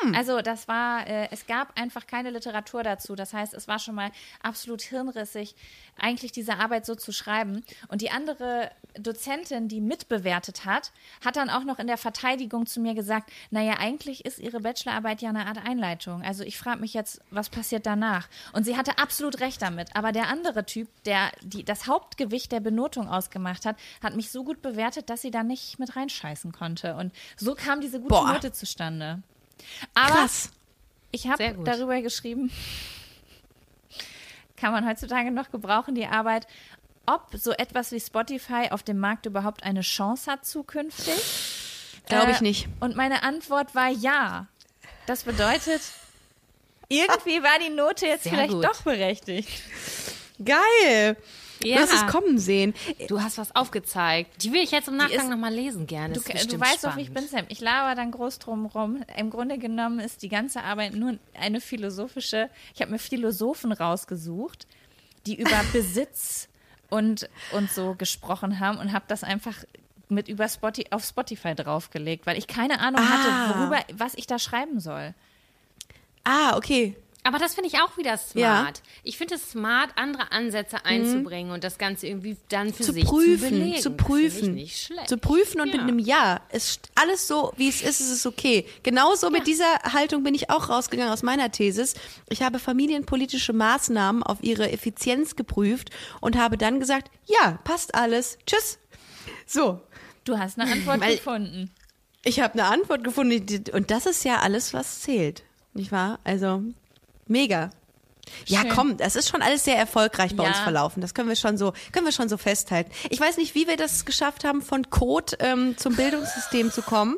Speaker 1: Hm.
Speaker 3: Also das war, äh, es gab einfach keine Literatur dazu. Das heißt, es war schon mal absolut hirnrissig, eigentlich diese Arbeit so zu schreiben. Und die andere Dozentin, die mitbewertet hat, hat dann auch noch in der Verteidigung zu mir gesagt, naja, eigentlich ist ihre Bachelorarbeit ja eine Art Einleitung. Also ich frage mich jetzt, was passiert danach? Und sie hatte absolut recht damit. Aber der andere Typ, der die, das Hauptgewicht der Benotung ausgemacht hat, hat mich so gut bewertet, dass sie da nicht mit reinscheißen konnte. Und so kam diese gute
Speaker 1: Boah.
Speaker 3: Note zustande. Aber
Speaker 1: Krass.
Speaker 3: ich habe darüber geschrieben, kann man heutzutage noch gebrauchen, die Arbeit, ob so etwas wie Spotify auf dem Markt überhaupt eine Chance hat zukünftig.
Speaker 1: Glaube ich
Speaker 3: Äh,
Speaker 1: nicht.
Speaker 3: Und meine Antwort war ja. Das bedeutet, irgendwie war die Note jetzt
Speaker 4: Sehr
Speaker 3: vielleicht
Speaker 4: gut.
Speaker 3: doch berechtigt.
Speaker 1: Geil.
Speaker 4: Ja.
Speaker 1: Du hast es kommen sehen.
Speaker 4: Du hast was aufgezeigt. Die will ich jetzt im Nachgang nochmal lesen gerne.
Speaker 3: Du, du weißt doch, wie ich bin, Sam. Ich laber dann groß drum rum. Im Grunde genommen ist die ganze Arbeit nur eine philosophische. Ich habe mir Philosophen rausgesucht, die über Besitz und, und so gesprochen haben und habe das einfach mit über Spotify, auf Spotify draufgelegt, weil ich keine Ahnung
Speaker 1: Ah.
Speaker 3: hatte, worüber, was ich da schreiben soll.
Speaker 1: Ah, okay.
Speaker 4: Aber das finde ich auch wieder
Speaker 1: Ja.
Speaker 4: smart. Ich finde es smart, andere Ansätze einzubringen und das Ganze irgendwie dann für
Speaker 1: Zu
Speaker 4: sich
Speaker 1: prüfen,
Speaker 4: zu belegen.
Speaker 1: zu prüfen.
Speaker 4: Ich nicht schlecht.
Speaker 1: Zu prüfen und mit
Speaker 4: Ja.
Speaker 1: einem Ja. Es ist alles so, wie es ist, ist es okay. Genauso mit dieser Haltung bin ich auch rausgegangen aus meiner Thesis. Ich habe familienpolitische Maßnahmen auf ihre Effizienz geprüft und habe dann gesagt, ja, passt alles. Tschüss. So.
Speaker 3: Du hast eine Antwort
Speaker 1: Weil-
Speaker 3: gefunden.
Speaker 1: Ich habe eine Antwort gefunden und das ist ja alles, was zählt. Nicht wahr? Also, mega. Ja,
Speaker 3: Schön.
Speaker 1: komm, das ist schon alles sehr erfolgreich bei
Speaker 3: Ja.
Speaker 1: uns verlaufen. Das können wir schon so, können wir schon so festhalten. Ich weiß nicht, wie wir das geschafft haben, von Code ähm, zum Bildungssystem zu kommen.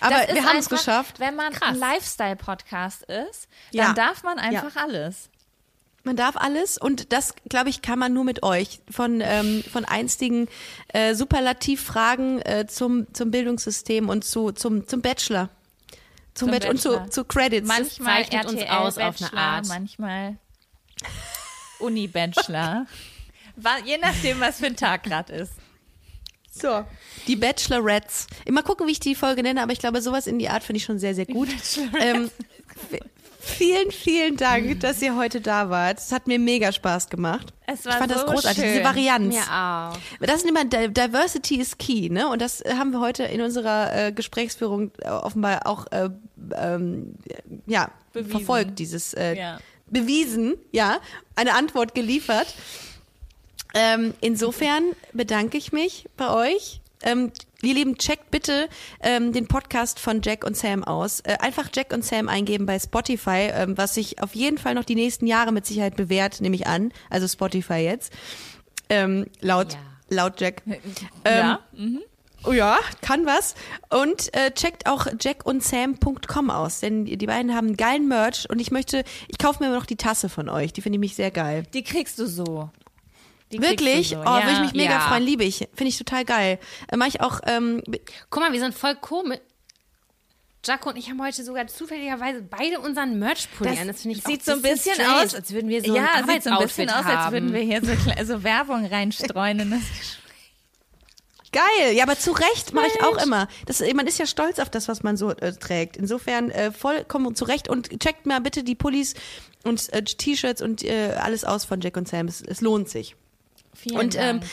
Speaker 1: Aber
Speaker 3: Das
Speaker 1: wir haben es geschafft.
Speaker 3: Wenn man
Speaker 4: Krass.
Speaker 3: ein Lifestyle-Podcast ist, dann
Speaker 1: Ja.
Speaker 3: darf man einfach alles.
Speaker 1: Man darf alles und das, glaube ich, kann man nur mit euch. Von, ähm, von einstigen äh, Superlativfragen äh, zum, zum Bildungssystem und zu, zum, zum Bachelor. Zum,
Speaker 3: Zum
Speaker 1: Bachelor und zu,
Speaker 3: Bachelor.
Speaker 1: zu Credits.
Speaker 3: Manchmal
Speaker 4: zeichnet uns aus auf eine
Speaker 3: Bachelor,
Speaker 4: Art.
Speaker 3: manchmal Uni-Bachelor. Je nachdem, was für ein Tag gerade ist.
Speaker 1: So. Die Bachelorettes. Mal gucken, wie ich die Folge nenne, aber ich glaube, sowas in die Art finde ich schon sehr, sehr gut. Ähm, vielen, vielen Dank, dass ihr heute da wart. Es hat mir mega Spaß gemacht.
Speaker 3: Es war
Speaker 1: ich fand das
Speaker 3: so
Speaker 1: großartig,
Speaker 3: schön.
Speaker 1: diese Varianz.
Speaker 4: Mir auch.
Speaker 1: Das ist immer Di- Diversity is key, ne? Und das äh, haben wir heute in unserer äh, Gesprächsführung äh, offenbar auch äh, ähm, ja
Speaker 3: Bewiesen.
Speaker 1: verfolgt, dieses äh,
Speaker 3: Ja.
Speaker 1: bewiesen, ja, eine Antwort geliefert. Ähm, insofern bedanke ich mich bei euch. Ähm, ihr Lieben, checkt bitte ähm, den Podcast von Jack und Sam aus. Äh, einfach Jack und Sam eingeben bei Spotify, ähm, was sich auf jeden Fall noch die nächsten Jahre mit Sicherheit bewährt, nehme ich an. Also Spotify jetzt. Ähm, laut,
Speaker 4: Ja.
Speaker 1: laut Jack.
Speaker 3: ja.
Speaker 1: Oh ja, kann was. Und äh, checkt auch jackundsam.com aus, denn die beiden haben geilen Merch und ich möchte, ich kaufe mir immer noch die Tasse von euch. Die finde ich mich sehr geil.
Speaker 3: Die kriegst du so. Die
Speaker 1: Wirklich?
Speaker 3: So.
Speaker 1: Oh,
Speaker 3: ja.
Speaker 1: würde ich mich mega
Speaker 4: Ja.
Speaker 1: freuen, liebe ich. Finde ich total geil. Äh, Mache ich auch, ähm,
Speaker 4: Guck mal, wir sind voll komisch. Jaco und ich haben heute sogar zufälligerweise beide unseren Merch-Pulli an. Das finde ich
Speaker 3: sieht so ein bisschen
Speaker 4: strange,
Speaker 3: aus,
Speaker 4: als würden wir so
Speaker 3: ja,
Speaker 4: ein
Speaker 3: sieht so ein bisschen
Speaker 4: Arbeitsoutfit
Speaker 3: aus,
Speaker 4: haben.
Speaker 3: als würden wir hier so, so Werbung reinstreuen. in das
Speaker 1: geil. Ja, aber zu Recht mache ich auch immer. Das, man ist ja stolz auf das, was man so äh, trägt. Insofern äh, vollkommen zu Recht und checkt mal bitte die Pullis und äh, T-Shirts und äh, alles aus von Jack und Sam. Es, es lohnt sich.
Speaker 3: Vielen
Speaker 1: Und ähm,
Speaker 3: Dank.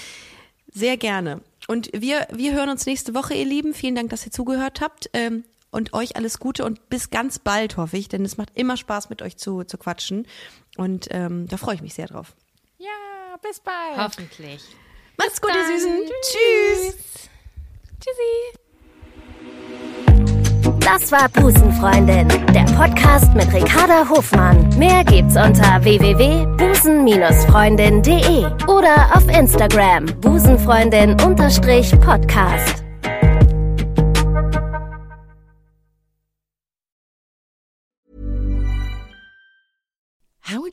Speaker 1: sehr gerne. Und wir, wir hören uns nächste Woche, ihr Lieben. Vielen Dank, dass ihr zugehört habt. Ähm, und euch alles Gute und bis ganz bald, hoffe ich, denn es macht immer Spaß, mit euch zu, zu quatschen. Und ähm, da freue ich mich sehr drauf.
Speaker 3: Ja, bis bald.
Speaker 4: Hoffentlich.
Speaker 1: Macht's gut, ihr
Speaker 4: dann.
Speaker 1: Süßen. Tschüss.
Speaker 4: Tschüssi.
Speaker 2: Das war Busenfreundin, der Podcast mit Ricarda Hofmann. Mehr gibt's unter www.busen-freundin.de oder auf Instagram busenfreundin-podcast.